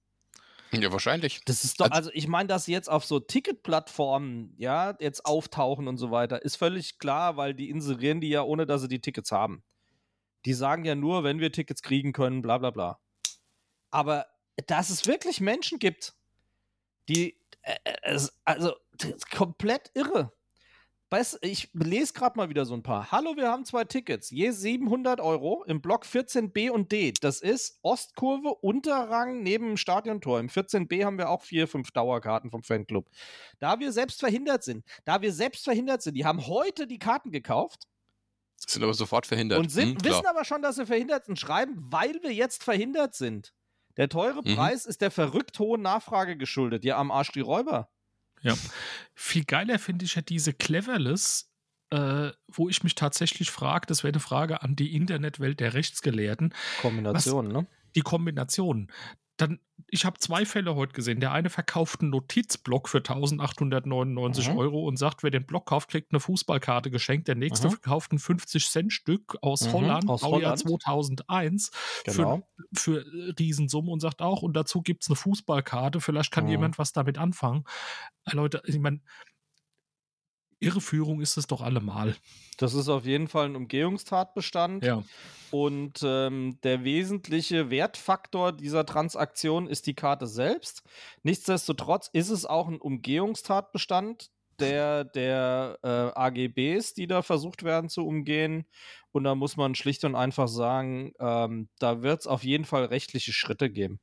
Ja, wahrscheinlich. Das ist doch, also ich meine, dass sie jetzt auf so Ticketplattformen, ja, jetzt auftauchen und so weiter, ist völlig klar, weil die inserieren die ja, ohne dass sie die Tickets haben. Die sagen ja nur, wenn wir Tickets kriegen können, bla bla bla. Aber dass es wirklich Menschen gibt, die, äh, äh also komplett irre. Weißt, ich lese gerade mal wieder so ein paar. Hallo, wir haben zwei Tickets, je 700 Euro im Block 14b und D. Das ist Ostkurve, Unterrang neben dem Stadiontor. Im 14b haben wir auch vier, fünf Dauerkarten vom Fanclub. Da wir selbst verhindert sind, da wir selbst verhindert sind, die haben heute die Karten gekauft. Sind aber sofort verhindert. Und sind, hm, wissen aber schon, dass sie verhindert sind, schreiben, weil wir jetzt verhindert sind. Der teure mhm. Preis ist der verrückt hohen Nachfrage geschuldet. Ja, am Arsch die Räuber. Ja. Viel geiler finde ich ja diese Cleverless, äh, wo ich mich tatsächlich frage, das wäre eine Frage an die Internetwelt der Rechtsgelehrten. Kombination, ne? Die Kombination dann, ich habe zwei Fälle heute gesehen. Der eine verkauft einen Notizblock für 1899 mhm. Euro und sagt, wer den Block kauft, kriegt eine Fußballkarte geschenkt. Der nächste mhm. verkauft ein 50-Cent-Stück aus mhm. Holland, aus Baujahr 2001 genau. für, für Riesensumme und sagt auch, und dazu gibt es eine Fußballkarte. Vielleicht kann mhm. jemand was damit anfangen. Äh, Leute, ich meine, Irreführung ist es doch allemal. Das ist auf jeden Fall ein Umgehungstatbestand. Ja. Und ähm, der wesentliche Wertfaktor dieser Transaktion ist die Karte selbst. Nichtsdestotrotz ist es auch ein Umgehungstatbestand der, der äh, AGBs, die da versucht werden zu umgehen. Und da muss man schlicht und einfach sagen, ähm, da wird es auf jeden Fall rechtliche Schritte geben.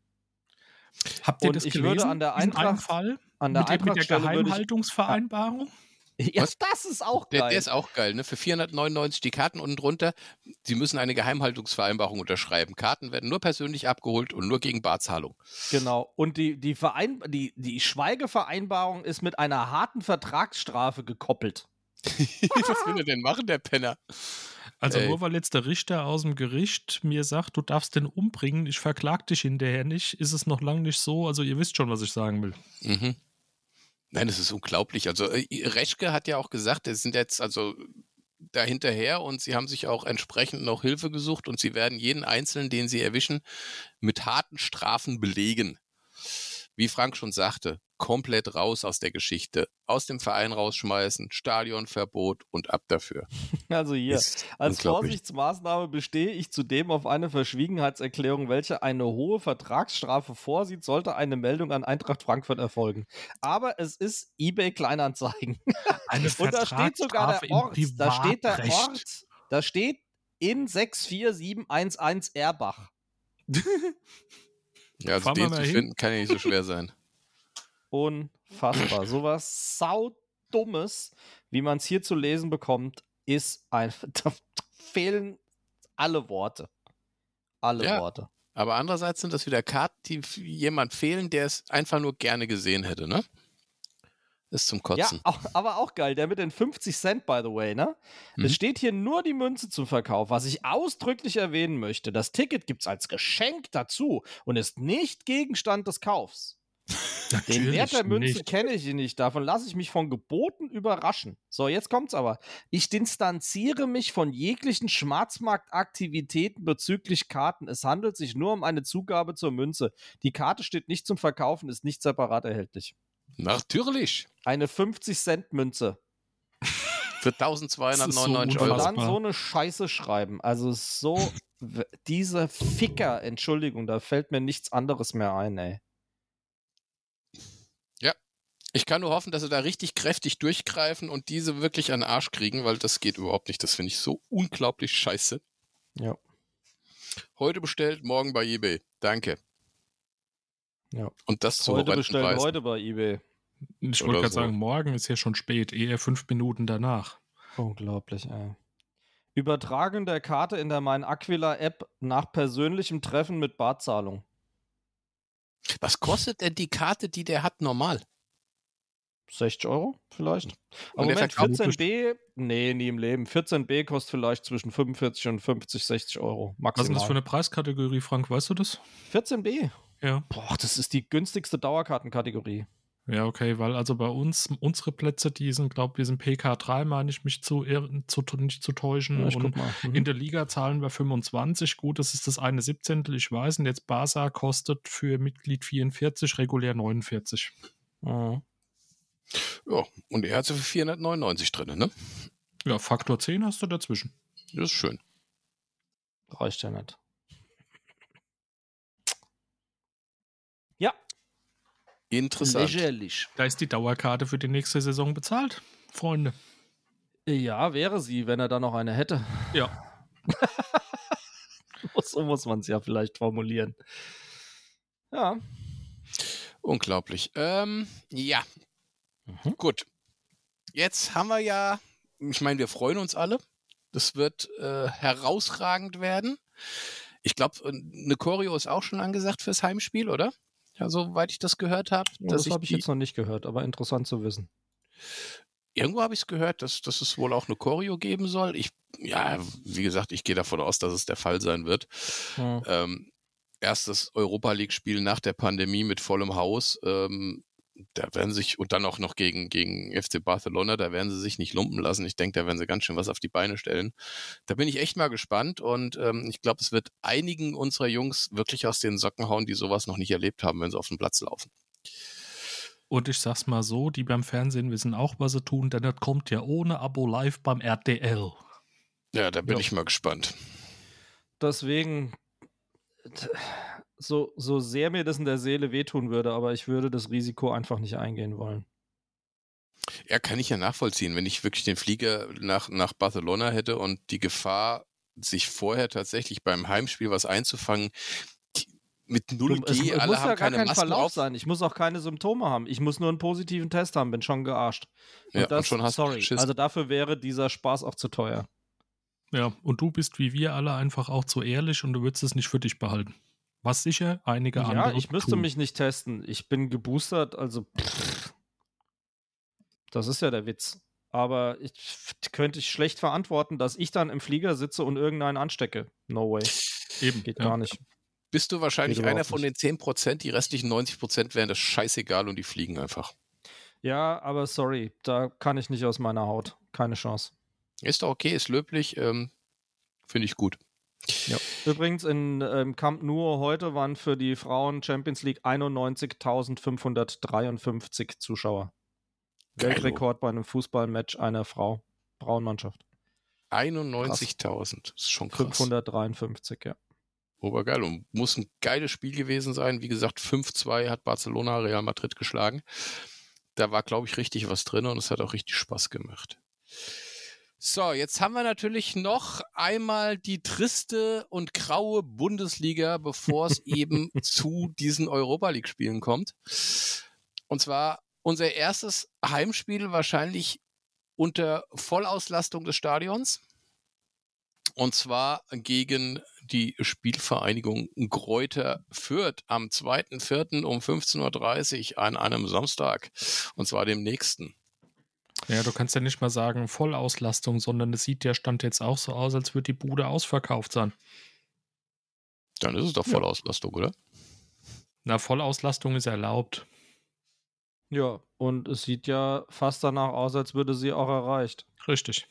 Habt ihr und das ich gelesen? Würde an der Eintracht, Fall an der mit, mit der Geheimhaltungsvereinbarung? Ja, Was? das ist auch geil. Der, der, ist auch geil, ne? Für 499 die Karten unten drunter. Sie müssen eine Geheimhaltungsvereinbarung unterschreiben. Karten werden nur persönlich abgeholt und nur gegen Barzahlung. Genau. Und die, die, Verein die, die Schweigevereinbarung ist mit einer harten Vertragsstrafe gekoppelt. Was will er denn machen, der Penner? Also Ey. nur weil jetzt der Richter aus dem Gericht mir sagt, du darfst den umbringen, ich verklag dich hinterher nicht, ist es noch lange nicht so. Also ihr wisst schon, was ich sagen will. Mhm. Nein, das ist unglaublich. Also äh, Reschke hat ja auch gesagt, es sind jetzt also da hinterher und sie haben sich auch entsprechend noch Hilfe gesucht und sie werden jeden Einzelnen, den sie erwischen, mit harten Strafen belegen. Wie Frank schon sagte, komplett raus aus der Geschichte, aus dem Verein rausschmeißen, Stadionverbot und ab dafür. Also hier, Ist als Vorsichtsmaßnahme bestehe ich zudem auf eine Verschwiegenheitserklärung, welche eine hohe Vertragsstrafe vorsieht, sollte eine Meldung an Eintracht Frankfurt erfolgen. Aber es ist eBay Kleinanzeigen. Eine und da steht sogar der Ort, da steht der Ort, da steht in 64711 Erbach. ja, also den zu finden kann ja nicht so schwer sein. Unfassbar. Sowas saudummes, wie man es hier zu lesen bekommt, ist ein. Da fehlen alle Worte. Alle ja, Worte. Aber andererseits sind das wieder Karten, die jemand fehlen, der es einfach nur gerne gesehen hätte, ne? Ist zum Kotzen. Ja, auch, aber auch geil. Der mit den 50 Cent, by the way, ne? Mhm. Es steht hier nur die Münze zum Verkauf. Was ich ausdrücklich erwähnen möchte: Das Ticket gibt es als Geschenk dazu und ist nicht Gegenstand des Kaufs. Den Wert der Münze kenne ich nicht. Davon lasse ich mich von Geboten überraschen. So, jetzt kommt's aber. Ich distanziere mich von jeglichen Schwarzmarktaktivitäten bezüglich Karten. Es handelt sich nur um eine Zugabe zur Münze. Die Karte steht nicht zum Verkaufen, ist nicht separat erhältlich. Natürlich. Eine 50-Cent-Münze. Für 1299 so Euro. Und dann so eine Scheiße schreiben. Also so, diese Ficker, Entschuldigung, da fällt mir nichts anderes mehr ein, ey. Ja. Ich kann nur hoffen, dass sie da richtig kräftig durchgreifen und diese wirklich an den Arsch kriegen, weil das geht überhaupt nicht. Das finde ich so unglaublich scheiße. Ja. Heute bestellt, morgen bei eBay. Danke. Ja. Und das zu Heute bestellt, heute bei eBay. Ich wollte gerade so. sagen, morgen ist ja schon spät, eher fünf Minuten danach. Unglaublich, ey. Übertragen der Karte in der Mein Aquila App nach persönlichem Treffen mit Barzahlung. Was kostet denn die Karte, die der hat, normal? 60 Euro vielleicht. Aber Moment, 14b, nee, nie im Leben. 14b kostet vielleicht zwischen 45 und 50, 60 Euro maximal. Was ist das für eine Preiskategorie, Frank? Weißt du das? 14b? Ja. Boah, das ist die günstigste Dauerkartenkategorie. Ja, okay, weil also bei uns, unsere Plätze, die sind, glaube ich, wir sind PK3, meine ich mich zu, zu nicht zu täuschen. Ja, und mhm. in der Liga zahlen wir 25. Gut, das ist das eine Siebzehntel, ich weiß. Und jetzt Barca kostet für Mitglied 44, regulär 49. Mhm. Ja, und er hat sie für 499 drin, ne? Ja, Faktor 10 hast du dazwischen. Das ist schön. Reicht ja nicht. Ja. Interessant. Lächerlich. Da ist die Dauerkarte für die nächste Saison bezahlt, Freunde. Ja, wäre sie, wenn er da noch eine hätte. Ja. so muss man es ja vielleicht formulieren. Ja. Unglaublich. Ähm, ja, Mhm. Gut. Jetzt haben wir ja, ich meine, wir freuen uns alle. Das wird äh, herausragend werden. Ich glaube, äh, eine Choreo ist auch schon angesagt fürs Heimspiel, oder? Ja, soweit ich das gehört habe. Ja, das habe ich jetzt noch nicht gehört, aber interessant zu wissen. Irgendwo habe ich es gehört, dass, dass es wohl auch eine Choreo geben soll. Ich, ja, wie gesagt, ich gehe davon aus, dass es der Fall sein wird. Hm. Ähm, erstes Europa League-Spiel nach der Pandemie mit vollem Haus. Ähm, da werden sich, und dann auch noch gegen, gegen FC Barcelona, da werden sie sich nicht lumpen lassen. Ich denke, da werden sie ganz schön was auf die Beine stellen. Da bin ich echt mal gespannt und ähm, ich glaube, es wird einigen unserer Jungs wirklich aus den Socken hauen, die sowas noch nicht erlebt haben, wenn sie auf den Platz laufen. Und ich sag's mal so, die beim Fernsehen wissen auch, was sie tun, denn das kommt ja ohne Abo live beim RTL. Ja, da bin ja. ich mal gespannt. Deswegen, so, so sehr mir das in der Seele wehtun würde, aber ich würde das Risiko einfach nicht eingehen wollen. Ja, kann ich ja nachvollziehen. Wenn ich wirklich den Flieger nach, nach Barcelona hätte und die Gefahr, sich vorher tatsächlich beim Heimspiel was einzufangen, mit 0G, es, es alle muss haben ja gar kein Masken Verlauf auf. sein. Ich muss auch keine Symptome haben. Ich muss nur einen positiven Test haben, bin schon gearscht. Und ja, das, und schon hast sorry. Also dafür wäre dieser Spaß auch zu teuer. Ja, und du bist wie wir alle einfach auch zu ehrlich und du würdest es nicht für dich behalten. Was sicher einige ja, andere. Ja, ich müsste tun. mich nicht testen. Ich bin geboostert, also. Pff, das ist ja der Witz. Aber ich könnte ich schlecht verantworten, dass ich dann im Flieger sitze und irgendeinen anstecke. No way. Eben. Geht ja. gar nicht. Bist du wahrscheinlich einer von den 10%, die restlichen 90% wären das scheißegal und die fliegen einfach. Ja, aber sorry, da kann ich nicht aus meiner Haut. Keine Chance. Ist doch okay, ist löblich. Ähm, Finde ich gut. Ja. Übrigens in ähm, Camp Nou heute waren für die Frauen Champions League 91.553 Zuschauer. Geilo. Weltrekord bei einem Fußballmatch einer Frau, Frauenmannschaft. 91.000, ist schon krass. 553, ja. Obergeil und muss ein geiles Spiel gewesen sein. Wie gesagt, 5-2 hat Barcelona Real Madrid geschlagen. Da war, glaube ich, richtig was drin und es hat auch richtig Spaß gemacht. So, jetzt haben wir natürlich noch einmal die triste und graue Bundesliga, bevor es eben zu diesen Europa League Spielen kommt. Und zwar unser erstes Heimspiel wahrscheinlich unter Vollauslastung des Stadions. Und zwar gegen die Spielvereinigung Gräuter Fürth am 2.4. um 15.30 Uhr an einem Samstag. Und zwar dem nächsten. Ja, du kannst ja nicht mal sagen Vollauslastung, sondern es sieht ja Stand jetzt auch so aus, als würde die Bude ausverkauft sein. Dann ist es doch Vollauslastung, ja. oder? Na, Vollauslastung ist erlaubt. Ja, und es sieht ja fast danach aus, als würde sie auch erreicht. Richtig.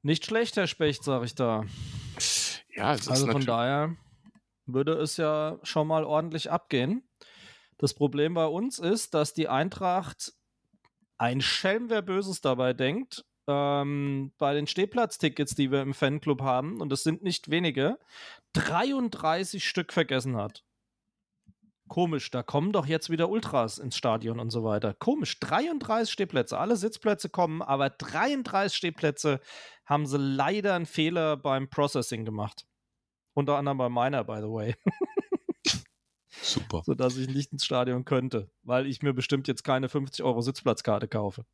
Nicht schlecht, Herr Specht, sag ich da. Ja, es also von daher würde es ja schon mal ordentlich abgehen. Das Problem bei uns ist, dass die Eintracht ein Schelm, wer Böses dabei denkt, ähm, bei den Stehplatztickets, die wir im Fanclub haben, und es sind nicht wenige, 33 Stück vergessen hat. Komisch, da kommen doch jetzt wieder Ultras ins Stadion und so weiter. Komisch, 33 Stehplätze, alle Sitzplätze kommen, aber 33 Stehplätze haben sie leider einen Fehler beim Processing gemacht. Unter anderem bei meiner, by the way. Super. Sodass ich nicht ins Stadion könnte, weil ich mir bestimmt jetzt keine 50 Euro Sitzplatzkarte kaufe.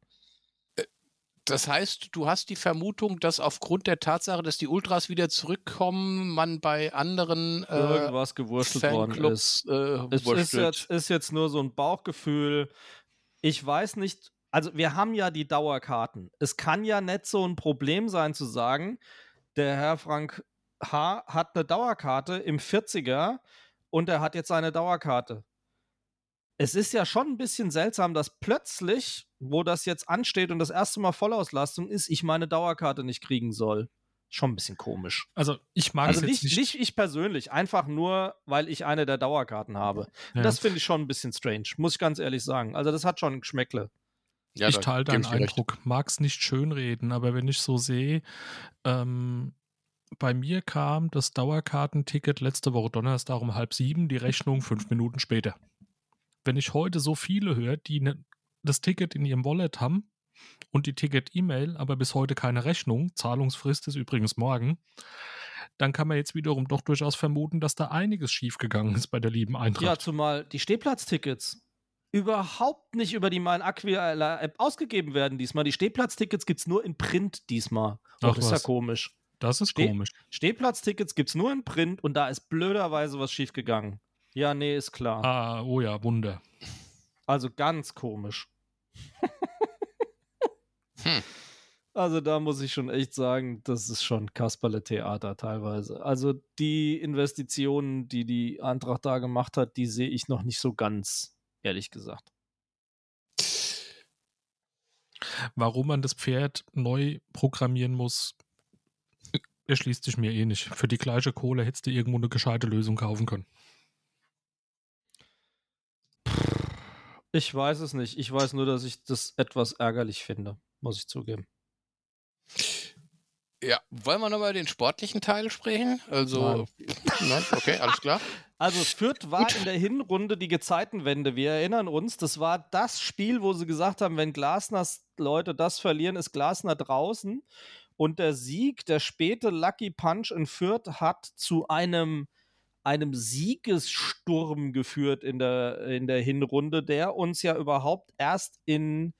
Das heißt, du hast die Vermutung, dass aufgrund der Tatsache, dass die Ultras wieder zurückkommen, man bei anderen äh, irgendwas gewurschtelt worden ist. Äh, es ist jetzt, ist jetzt nur so ein Bauchgefühl. Ich weiß nicht, also wir haben ja die Dauerkarten. Es kann ja nicht so ein Problem sein zu sagen, der Herr Frank H. hat eine Dauerkarte im 40er und er hat jetzt eine Dauerkarte es ist ja schon ein bisschen seltsam, dass plötzlich, wo das jetzt ansteht und das erste Mal Vollauslastung ist, ich meine Dauerkarte nicht kriegen soll. Schon ein bisschen komisch. Also ich mag also es nicht, nicht, nicht. ich persönlich, einfach nur, weil ich eine der Dauerkarten habe. Ja. Das finde ich schon ein bisschen strange, muss ich ganz ehrlich sagen. Also das hat schon ein Geschmäckle. Ja, ich teile deinen Eindruck, mag es nicht schönreden, aber wenn ich so sehe, ähm, bei mir kam das Dauerkartenticket letzte Woche Donnerstag um halb sieben, die Rechnung fünf Minuten später wenn ich heute so viele höre, die ne, das Ticket in ihrem Wallet haben und die Ticket-E-Mail, aber bis heute keine Rechnung, Zahlungsfrist ist übrigens morgen, dann kann man jetzt wiederum doch durchaus vermuten, dass da einiges schiefgegangen ist bei der lieben Eintracht. Ja, zumal die Stehplatztickets überhaupt nicht über die Mein Aquila-App ausgegeben werden diesmal. Die Stehplatztickets gibt es nur in Print diesmal. Oh, Ach, das ist ja komisch. Das ist Steh komisch. Stehplatztickets gibt es nur in Print und da ist blöderweise was schiefgegangen. Ja, nee, ist klar. Ah, oh ja, Wunder. Also ganz komisch. hm. Also da muss ich schon echt sagen, das ist schon Kasperle-Theater teilweise. Also die Investitionen, die die Eintracht da gemacht hat, die sehe ich noch nicht so ganz, ehrlich gesagt. Warum man das Pferd neu programmieren muss, erschließt sich mir eh nicht. Für die gleiche Kohle hättest du irgendwo eine gescheite Lösung kaufen können. Ich weiß es nicht. Ich weiß nur, dass ich das etwas ärgerlich finde, muss ich zugeben. Ja, wollen wir nochmal den sportlichen Teil sprechen? Also, nein. okay, alles klar. Also Fürth war Gut. in der Hinrunde die Gezeitenwende. Wir erinnern uns, das war das Spiel, wo sie gesagt haben, wenn Glasners Leute das verlieren, ist Glasner draußen. Und der Sieg, der späte Lucky Punch in Fürth hat zu einem einem Siegessturm geführt in der, in der Hinrunde, der uns ja überhaupt erst in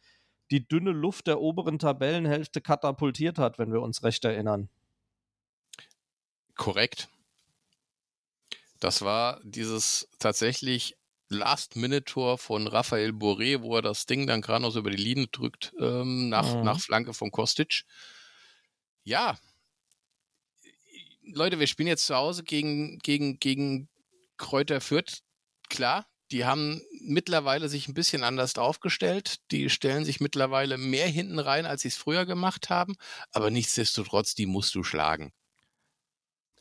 die dünne Luft der oberen Tabellenhälfte katapultiert hat, wenn wir uns recht erinnern. Korrekt. Das war dieses tatsächlich Last-Minute-Tor von Raphael Boré, wo er das Ding dann gerade noch so über die Linie drückt, ähm, nach, mhm. nach Flanke von Kostic. Ja, Leute, wir spielen jetzt zu Hause gegen, gegen, gegen Kräuter Fürth. Klar, die haben mittlerweile sich ein bisschen anders aufgestellt. Die stellen sich mittlerweile mehr hinten rein, als sie es früher gemacht haben. Aber nichtsdestotrotz, die musst du schlagen.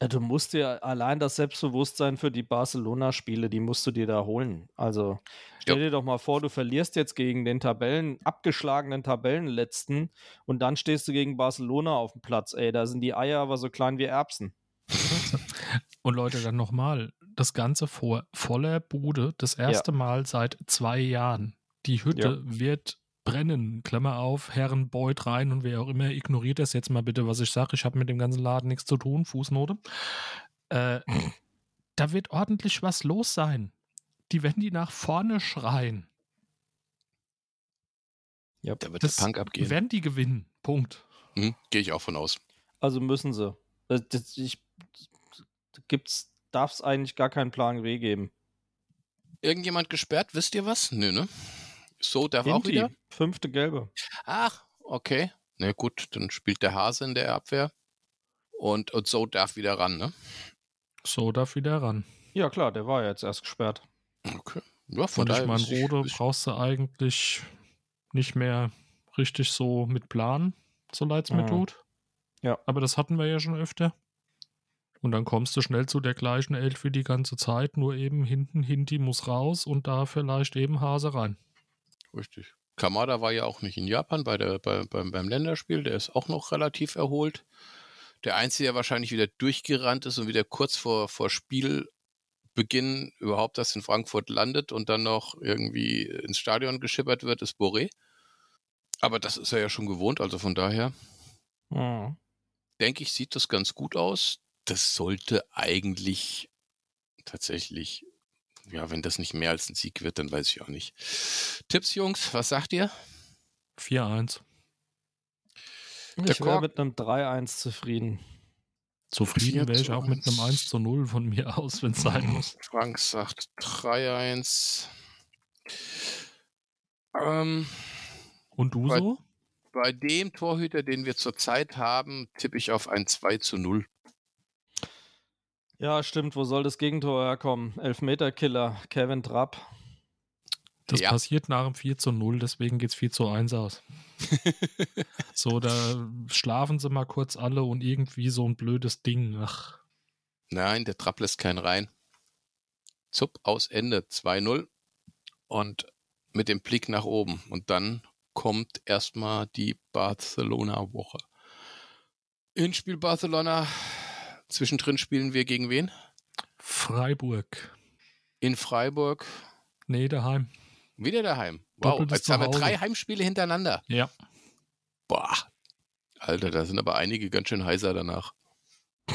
Ja, du musst dir allein das Selbstbewusstsein für die Barcelona-Spiele, die musst du dir da holen. Also stell ja. dir doch mal vor, du verlierst jetzt gegen den Tabellen, abgeschlagenen Tabellenletzten und dann stehst du gegen Barcelona auf dem Platz. Ey, da sind die Eier aber so klein wie Erbsen. Und Leute, dann nochmal, das Ganze vor voller Bude, das erste ja. Mal seit zwei Jahren. Die Hütte ja. wird brennen, Klammer auf, Herren Beuth rein und wer auch immer, ignoriert das jetzt mal bitte, was ich sage. Ich habe mit dem ganzen Laden nichts zu tun, Fußnote. Äh, da wird ordentlich was los sein. Die werden die nach vorne schreien. Ja, da wird das der Punk abgehen. Werden die gewinnen. Punkt. Hm, Gehe ich auch von aus. Also müssen sie. Das, ich, gibt's, darf es eigentlich gar keinen Plan B geben. Irgendjemand gesperrt, wisst ihr was? Nö, ne? So darf Inti, auch wieder? Fünfte gelbe. Ach, okay. Na gut, dann spielt der Hase in der Abwehr. Und, und so darf wieder ran, ne? So darf wieder ran. Ja, klar, der war ja jetzt erst gesperrt. Okay. Ja, von und daher. Ich meine, Rode brauchst du eigentlich nicht mehr richtig so mit Plan, so leid es mir mhm. tut. Ja. Aber das hatten wir ja schon öfter. Und dann kommst du schnell zu der gleichen Elf wie die ganze Zeit, nur eben hinten Hinti muss raus und da vielleicht eben Hase rein. Richtig. Kamada war ja auch nicht in Japan bei der, bei, beim, beim Länderspiel, der ist auch noch relativ erholt. Der Einzige, der wahrscheinlich wieder durchgerannt ist und wieder kurz vor, vor Spielbeginn überhaupt das in Frankfurt landet und dann noch irgendwie ins Stadion geschippert wird, ist Boré. Aber das ist er ja schon gewohnt, also von daher Mhm. denke ich, sieht das ganz gut aus. Das sollte eigentlich tatsächlich, ja, wenn das nicht mehr als ein Sieg wird, dann weiß ich auch nicht. Tipps, Jungs, was sagt ihr? 4-1. Der Ich wäre mit einem 3-1 zufrieden. Zufrieden wäre ich auch mit einem 4-1. 1 zu 0 von mir aus, wenn es sein muss. Frank sagt 3-1. Ähm, Und du Bei- so? bei dem Torhüter, den wir zurzeit haben, tippe ich auf ein 2 zu 0. Ja, stimmt. Wo soll das Gegentor herkommen? Elfmeter-Killer, Kevin Trapp. Das Ja. passiert nach dem 4 zu 0, deswegen geht es 4 zu 1 aus. So, da schlafen sie mal kurz alle und irgendwie so ein blödes Ding. Ach, Nein, der Trapp lässt keinen rein. Zupp aus Ende 2-0 und mit dem Blick nach oben. Und dann kommt erstmal die Barcelona-Woche. Hinspiel Barcelona. Zwischendrin spielen wir gegen wen? Freiburg. In Freiburg. Nee, daheim. Wieder daheim. Wow, Doppeltes jetzt haben wir drei Heimspiele hintereinander. Ja. Boah. Alter, da sind aber einige ganz schön heiser danach.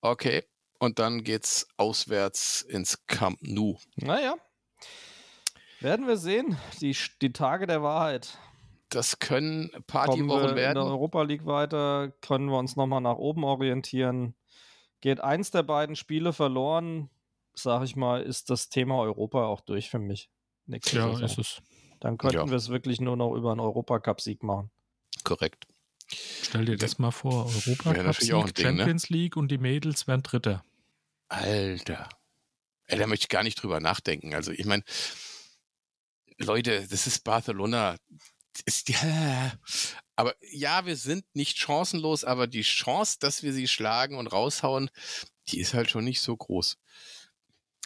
Okay, und dann geht's auswärts ins Camp Nou. Naja. Werden wir sehen. Die, die Tage der Wahrheit. Das können Partywochen in der werden. Europa League weiter, können wir uns nochmal nach oben orientieren. Geht eins der beiden Spiele verloren, sag ich mal, ist das Thema Europa auch durch für mich. Nächste Ja, Saison. ist es. Dann könnten Ja. wir es wirklich nur noch über einen Europacup-Sieg machen. Korrekt. Stell dir das mal vor, Europa Wäre natürlich auch ein Ding, ne? Champions League und die Mädels wären Dritter. Alter. Ey, da möchte ich gar nicht drüber nachdenken. Also, ich meine, Leute, das ist Barcelona. Ist ja, aber ja, wir sind nicht chancenlos, aber die Chance, dass wir sie schlagen und raushauen, die ist halt schon nicht so groß.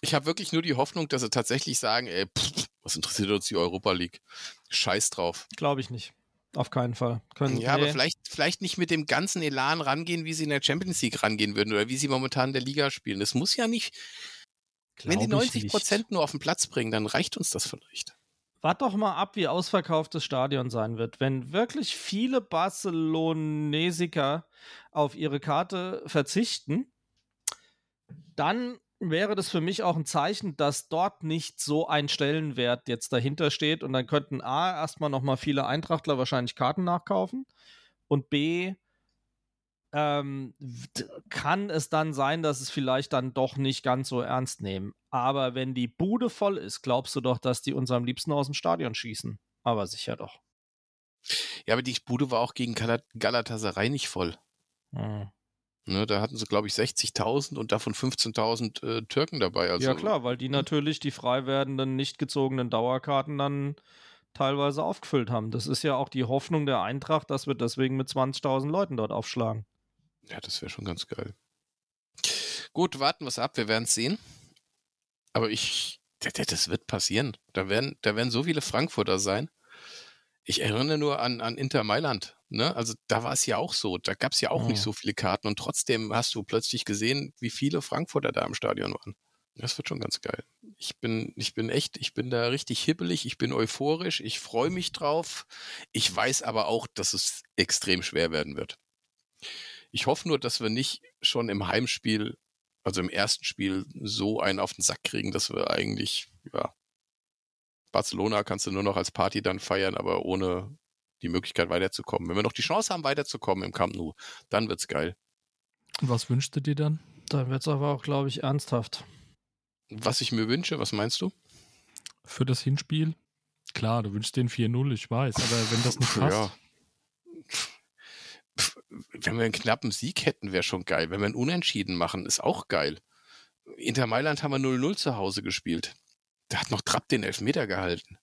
Ich habe wirklich nur die Hoffnung, dass sie tatsächlich sagen, ey, pff, was interessiert uns die Europa League? Scheiß drauf. Glaube ich nicht. Auf keinen Fall. Können, Ja, aber nee. vielleicht, vielleicht nicht mit dem ganzen Elan rangehen, wie sie in der Champions League rangehen würden oder wie sie momentan in der Liga spielen. Das muss ja nicht, wenn die Glaub ich 90 nicht. Prozent nur auf den Platz bringen, dann reicht uns das vielleicht. Wart doch mal ab, wie ausverkauft das Stadion sein wird. Wenn wirklich viele Barcelonesiker auf ihre Karte verzichten, dann wäre das für mich auch ein Zeichen, dass dort nicht so ein Stellenwert jetzt dahinter steht und dann könnten A, erstmal nochmal viele Eintrachtler wahrscheinlich Karten nachkaufen und B, ähm, kann es dann sein, dass es vielleicht dann doch nicht ganz so ernst nehmen. Aber wenn die Bude voll ist, glaubst du doch, dass die uns am liebsten aus dem Stadion schießen. Aber sicher doch. Ja, aber die Bude war auch gegen Galat Galatasaray nicht voll. Hm. Ne, da hatten sie, glaube ich, 60.000 und davon 15.000 äh, Türken dabei. Also, ja klar, weil die natürlich die frei werdenden, nicht gezogenen Dauerkarten dann teilweise aufgefüllt haben. Das ist ja auch die Hoffnung der Eintracht, dass wir deswegen mit 20.000 Leuten dort aufschlagen. Ja, das wäre schon ganz geil. Gut, warten wir es ab, wir werden es sehen. Aber ich, das, wird passieren. Da werden, da werden so viele Frankfurter sein. Ich erinnere nur an, an Inter Mailand. Ne? Also da war es ja auch so. Da gab es ja auch Mhm. nicht so viele Karten und trotzdem hast du plötzlich gesehen, wie viele Frankfurter da im Stadion waren. Das wird schon ganz geil. Ich bin, ich bin echt, ich bin da richtig hibbelig, ich bin euphorisch, ich freue mich drauf. Ich weiß aber auch, dass es extrem schwer werden wird. Ich hoffe nur, dass wir nicht schon im Heimspiel, also im ersten Spiel, so einen auf den Sack kriegen, dass wir eigentlich, ja, Barcelona kannst du nur noch als Party dann feiern, aber ohne die Möglichkeit weiterzukommen. Wenn wir noch die Chance haben, weiterzukommen im Camp Nou, dann wird's geil. Was wünschst du dir dann? Dann wird es aber auch, glaube ich, ernsthaft. Was ich mir wünsche, was meinst du? Für das Hinspiel? Klar, du wünschst den 4-0, ich weiß, aber wenn das nicht passt, Ja. Wenn wir einen knappen Sieg hätten, wäre schon geil. Wenn wir einen Unentschieden machen, ist auch geil. Inter Mailand haben wir 0-0 zu Hause gespielt. Da hat noch Trapp den Elfmeter gehalten.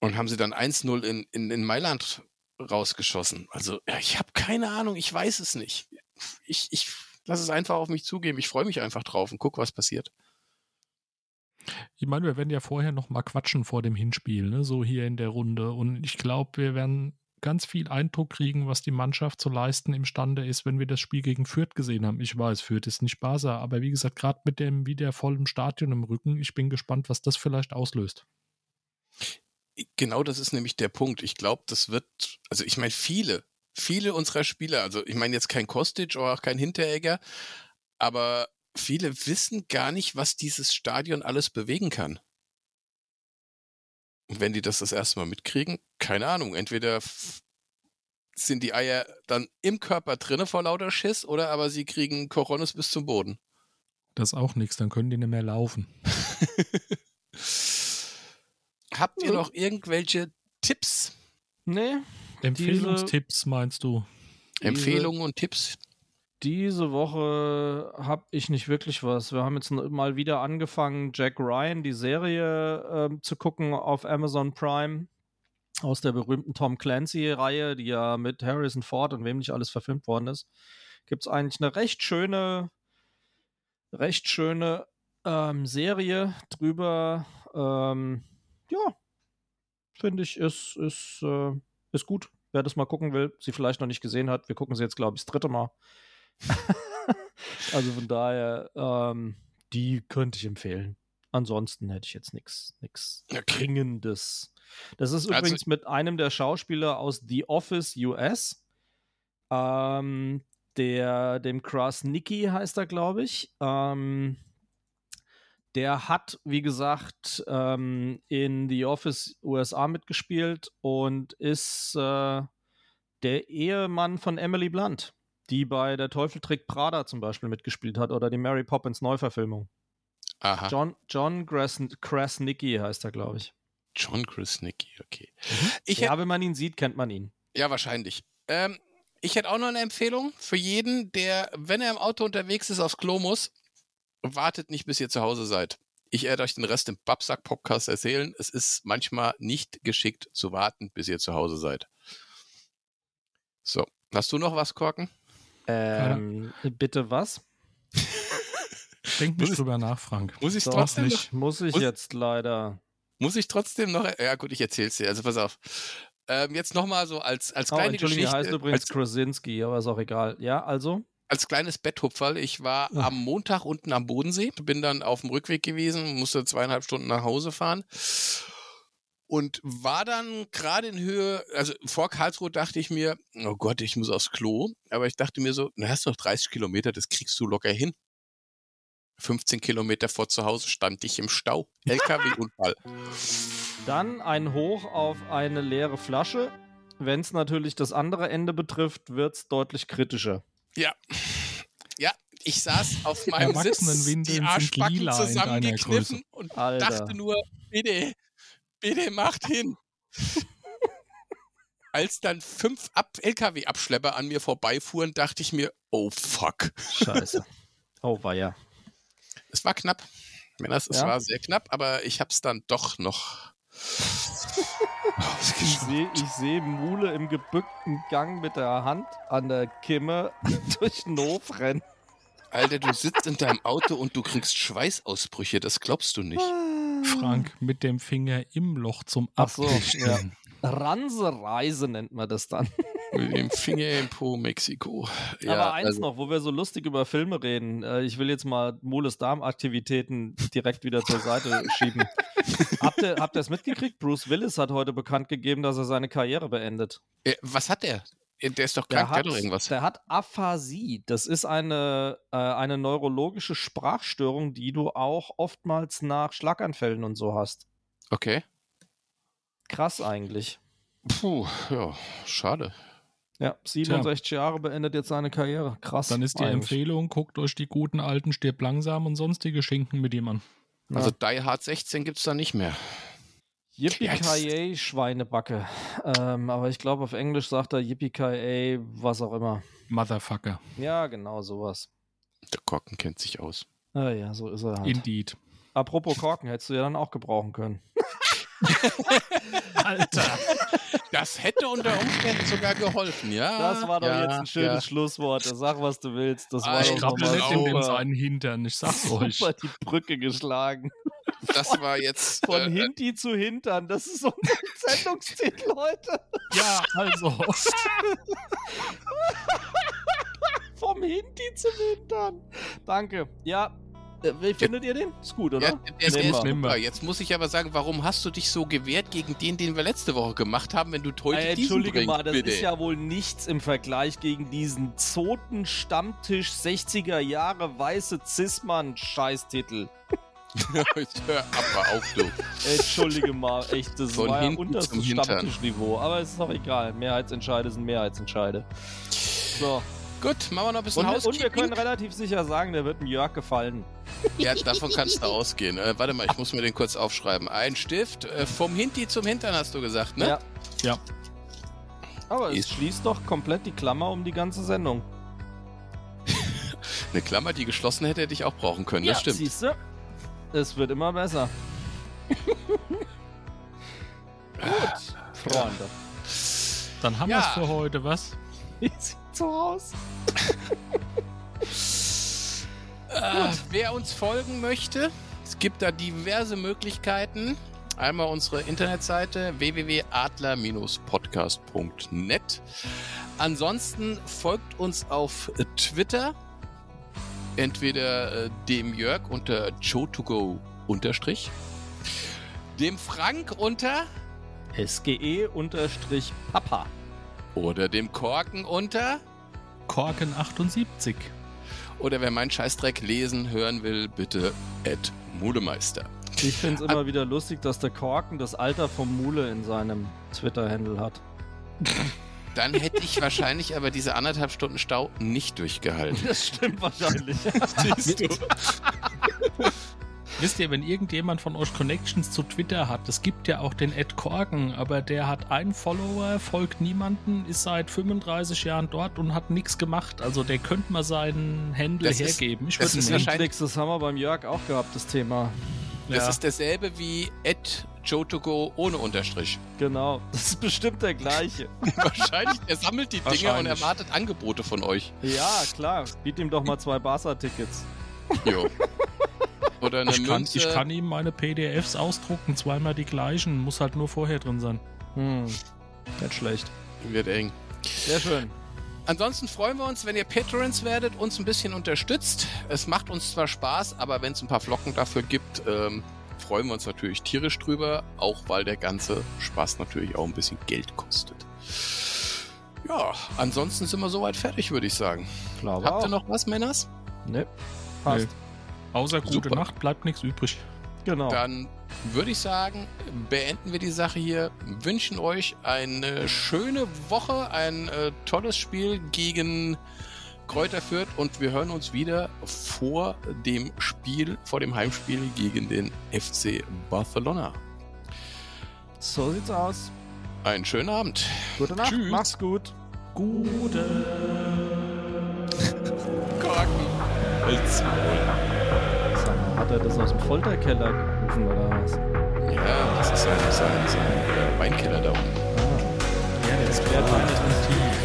Und haben sie dann 1-0 in, in, in Mailand rausgeschossen. Also, ich habe keine Ahnung, ich weiß es nicht. Ich, ich lasse es einfach auf mich zugeben. Ich freue mich einfach drauf und guck, was passiert. Ich meine, wir werden ja vorher noch mal quatschen vor dem Hinspiel, ne? so hier in der Runde. Und ich glaube, wir werden ganz viel Eindruck kriegen, was die Mannschaft zu leisten imstande ist, wenn wir das Spiel gegen Fürth gesehen haben. Ich weiß, Fürth ist nicht Barca, aber wie gesagt, gerade mit dem wieder vollen Stadion im Rücken, ich bin gespannt, was das vielleicht auslöst. Genau das ist nämlich der Punkt. Ich glaube, das wird, also ich meine, viele, viele unserer Spieler, also ich meine jetzt kein Kostic oder auch kein Hinteregger, aber viele wissen gar nicht, was dieses Stadion alles bewegen kann. Und wenn die das das erste Mal mitkriegen, keine Ahnung, entweder sind die Eier dann im Körper drinne vor lauter Schiss oder aber sie kriegen Coronis bis zum Boden. Das ist auch nichts, dann können die nicht mehr laufen. Habt ihr noch irgendwelche Tipps? Nee. Empfehlungstipps meinst du? Empfehlungen und Tipps? Diese Woche habe ich nicht wirklich was. Wir haben jetzt mal wieder angefangen, Jack Ryan, die Serie äh, zu gucken auf Amazon Prime aus der berühmten Tom Clancy-Reihe, die ja mit Harrison Ford und wem nicht alles verfilmt worden ist. Gibt es eigentlich eine recht schöne, recht schöne ähm, Serie drüber. Ähm, ja, finde ich, ist, ist, äh, ist gut. Wer das mal gucken will, sie vielleicht noch nicht gesehen hat, wir gucken sie jetzt, glaube ich, das dritte Mal. also von daher, ähm, die könnte ich empfehlen. Ansonsten hätte ich jetzt nichts nichts. Dringendes. Das ist also übrigens mit einem der Schauspieler aus The Office US. Ähm, der, dem Krasnicki heißt er, glaube ich. Ähm, der hat, wie gesagt, ähm, in The Office USA mitgespielt und ist äh, der Ehemann von Emily Blunt die bei Der Teufel trägt Prada zum Beispiel mitgespielt hat oder die Mary Poppins Neuverfilmung. Aha. John, John Krasnicki heißt er, glaube ich. John Krasnicki, okay. Mhm. Ich ja, wenn man ihn sieht, kennt man ihn. Ja, wahrscheinlich. Ähm, ich hätte auch noch eine Empfehlung für jeden, der, wenn er im Auto unterwegs ist, aufs Klo muss, wartet nicht, bis ihr zu Hause seid. Ich werde euch den Rest im Babsack-Podcast erzählen. Es ist manchmal nicht geschickt zu warten, bis ihr zu Hause seid. So, hast du noch was, Korken? Ähm, bitte was? Denk nicht drüber nach, Frank. Muss ich trotzdem nicht? Muss ich muss, jetzt leider. Muss ich trotzdem noch? Ja gut, ich erzähl's dir. Also pass auf. Ähm, jetzt nochmal so als, als oh, kleine oh, Geschichte. heißt übrigens als, Krasinski, aber ist auch egal. Ja, also? Als kleines Betthupferl. Ich war Ach. am Montag unten am Bodensee, bin dann auf dem Rückweg gewesen, musste zweieinhalb Stunden nach Hause fahren und war dann gerade in Höhe, also vor Karlsruhe dachte ich mir, oh Gott, ich muss aufs Klo. Aber ich dachte mir so, na, hast du noch 30 Kilometer, das kriegst du locker hin. 15 Kilometer vor zu Hause stand ich im Stau. LKW-Unfall. Dann ein Hoch auf eine leere Flasche. Wenn es natürlich das andere Ende betrifft, wird es deutlich kritischer. Ja. Ja, ich saß auf meinem Sitz, die Arschbacken zusammengekniffen und Alter. dachte nur, bitte, Bitte macht hin. Als dann fünf LKW-Abschlepper an mir vorbeifuhren, dachte ich mir, oh fuck. Scheiße. Oh, war ja. Es war knapp. Männers, es ja? war sehr knapp, aber ich habe es dann doch noch. ich sehe seh Mule im gebückten Gang mit der Hand an der Kimme durch den Hof rennen. Alter, du sitzt in deinem Auto und du kriegst Schweißausbrüche, das glaubst du nicht. Frank mit dem Finger im Loch zum Abwischen. So, ja. Ransereise nennt man das dann. Mit dem Finger im Po Mexiko. Ja, Aber eins also. noch, wo wir so lustig über Filme reden. Äh, ich will jetzt mal Moles Darmaktivitäten direkt wieder zur Seite schieben. habt ihr habt es mitgekriegt? Bruce Willis hat heute bekannt gegeben, dass er seine Karriere beendet. Äh, was hat er? Der ist doch krank, der hat, der irgendwas. Der hat Aphasie. Das ist eine, äh, eine neurologische Sprachstörung, die du auch oftmals nach Schlaganfällen und so hast. Okay. Krass eigentlich. Puh, ja, schade. Ja, 67 Tja. Jahre beendet jetzt seine Karriere. Krass. Dann ist die eigentlich. Empfehlung, guckt euch die guten alten Stirb langsam und sonstige Schinken mit ihm an. Also Die Hard 16 gibt es da nicht mehr. Yippie Schweinebacke. Ähm, aber ich glaube, auf Englisch sagt er Yippie was auch immer. Motherfucker. Ja, genau, sowas. Der Korken kennt sich aus. Ah ja, so ist er halt. Indeed. Apropos Korken, hättest du ja dann auch gebrauchen können. Alter. Das hätte unter Umständen sogar geholfen, ja. Das war doch ja, jetzt ein schönes ja. Schlusswort. Sag, was du willst. Das Ah, war ich doch nicht in den seinen Hintern, ich sag's euch. super die Brücke geschlagen. Das war jetzt. Von äh, Hinti zu Hintern. Das ist unser Sendungstitel heute. Ja, also. Vom Hinti zum Hintern. Danke. Ja. äh, Wie findet ihr den? Ist gut, oder? Ja, der, der ist super. Jetzt muss ich aber sagen, warum hast du dich so gewehrt gegen den, den wir letzte Woche gemacht haben, wenn du heute Äh, diesen Entschuldige bringst, mal, das bitte? ist ja wohl nichts im Vergleich gegen diesen zoten Stammtisch 60er Jahre weiße Zismann-Scheißtitel. Hör ab mal auf, du. Entschuldige mal, echt, das Von war ja hinten unterstes. Stammtischniveau. Aber es ist auch egal. Mehrheitsentscheide sind Mehrheitsentscheide. So. Gut, machen wir noch ein bisschen Und, und wir können relativ sicher sagen, der wird dem Jörg gefallen. Ja, davon kannst du ausgehen. Äh, warte mal, ich muss mir den kurz aufschreiben. Ein Stift, äh, vom Hinti zum Hintern hast du gesagt, ne? Ja. Ja. Aber es Ist- schließt doch komplett die Klammer um die ganze Sendung. Eine Klammer, die geschlossen hätte, hätte ich auch brauchen können, das stimmt. Siehst du? Es wird immer besser. Gut, Freunde. Dann haben Ja. wir's für heute, was? Wie sieht's so aus? Äh, wer uns folgen möchte, es gibt da diverse Möglichkeiten. Einmal unsere Internetseite www.adler-podcast.net. Ansonsten folgt uns auf Twitter. Entweder äh, dem Jörg unter joe2go unterstrich, dem Frank unter SGE-Papa. oder dem Korken unter Korken 78. oder wer meinen Scheißdreck lesen hören will, bitte at Mudemeister. Ich finde es immer wieder lustig, dass der Korken das Alter vom Mule in seinem Twitter-Handle hat. Dann hätte ich wahrscheinlich aber diese anderthalb Stunden Stau nicht durchgehalten. Das stimmt wahrscheinlich. Siehst du? Wisst ihr, wenn irgendjemand von euch Connections zu Twitter hat, es gibt ja auch den Ed Korken, aber der hat einen Follower, folgt niemanden, ist seit 35 Jahren dort und hat nichts gemacht. Also der könnte mal seinen Handle Das ist- hergeben. Ich das würde ist wahrscheinlich- das haben wir beim Jörg auch gehabt, das Thema. Das Ja. ist derselbe wie at joe2go ohne Unterstrich. Genau, das ist bestimmt der gleiche. wahrscheinlich, er sammelt die Dinger und erwartet Angebote von euch. Ja, klar. Biet ihm doch mal zwei Barca-Tickets. Jo. Oder eine Ich kann, Münze. ich kann ihm meine PDFs ausdrucken, zweimal die gleichen, muss halt nur vorher drin sein. Hm, nicht schlecht. Wird eng. Sehr schön. Ansonsten freuen wir uns, wenn ihr Patrons werdet, uns ein bisschen unterstützt. Es macht uns zwar Spaß, aber wenn es ein paar Flocken dafür gibt, ähm, freuen wir uns natürlich tierisch drüber, auch weil der ganze Spaß natürlich auch ein bisschen Geld kostet. Ja, ansonsten sind wir soweit fertig, würde ich sagen. Glaube Habt auch. ihr noch was, Männers? Ne, passt. Außer gute Super. Nacht bleibt nichts übrig. Genau. Dann würde ich sagen, beenden wir die Sache hier. Wünschen euch eine schöne Woche, ein äh, tolles Spiel gegen Kräuter Fürth und wir hören uns wieder vor dem Spiel, vor dem Heimspiel gegen den FC Barcelona. So sieht's aus. Einen schönen Abend. Gute Nacht. Tschüss. Mach's gut. Gute. Korken. Halt's Maul. Sag mal, hat er das aus dem Folterkeller gerufen oder was? Ja, das ist sein, sein, sein Weinkeller da unten. Ah. Ja, das klärt meine Team.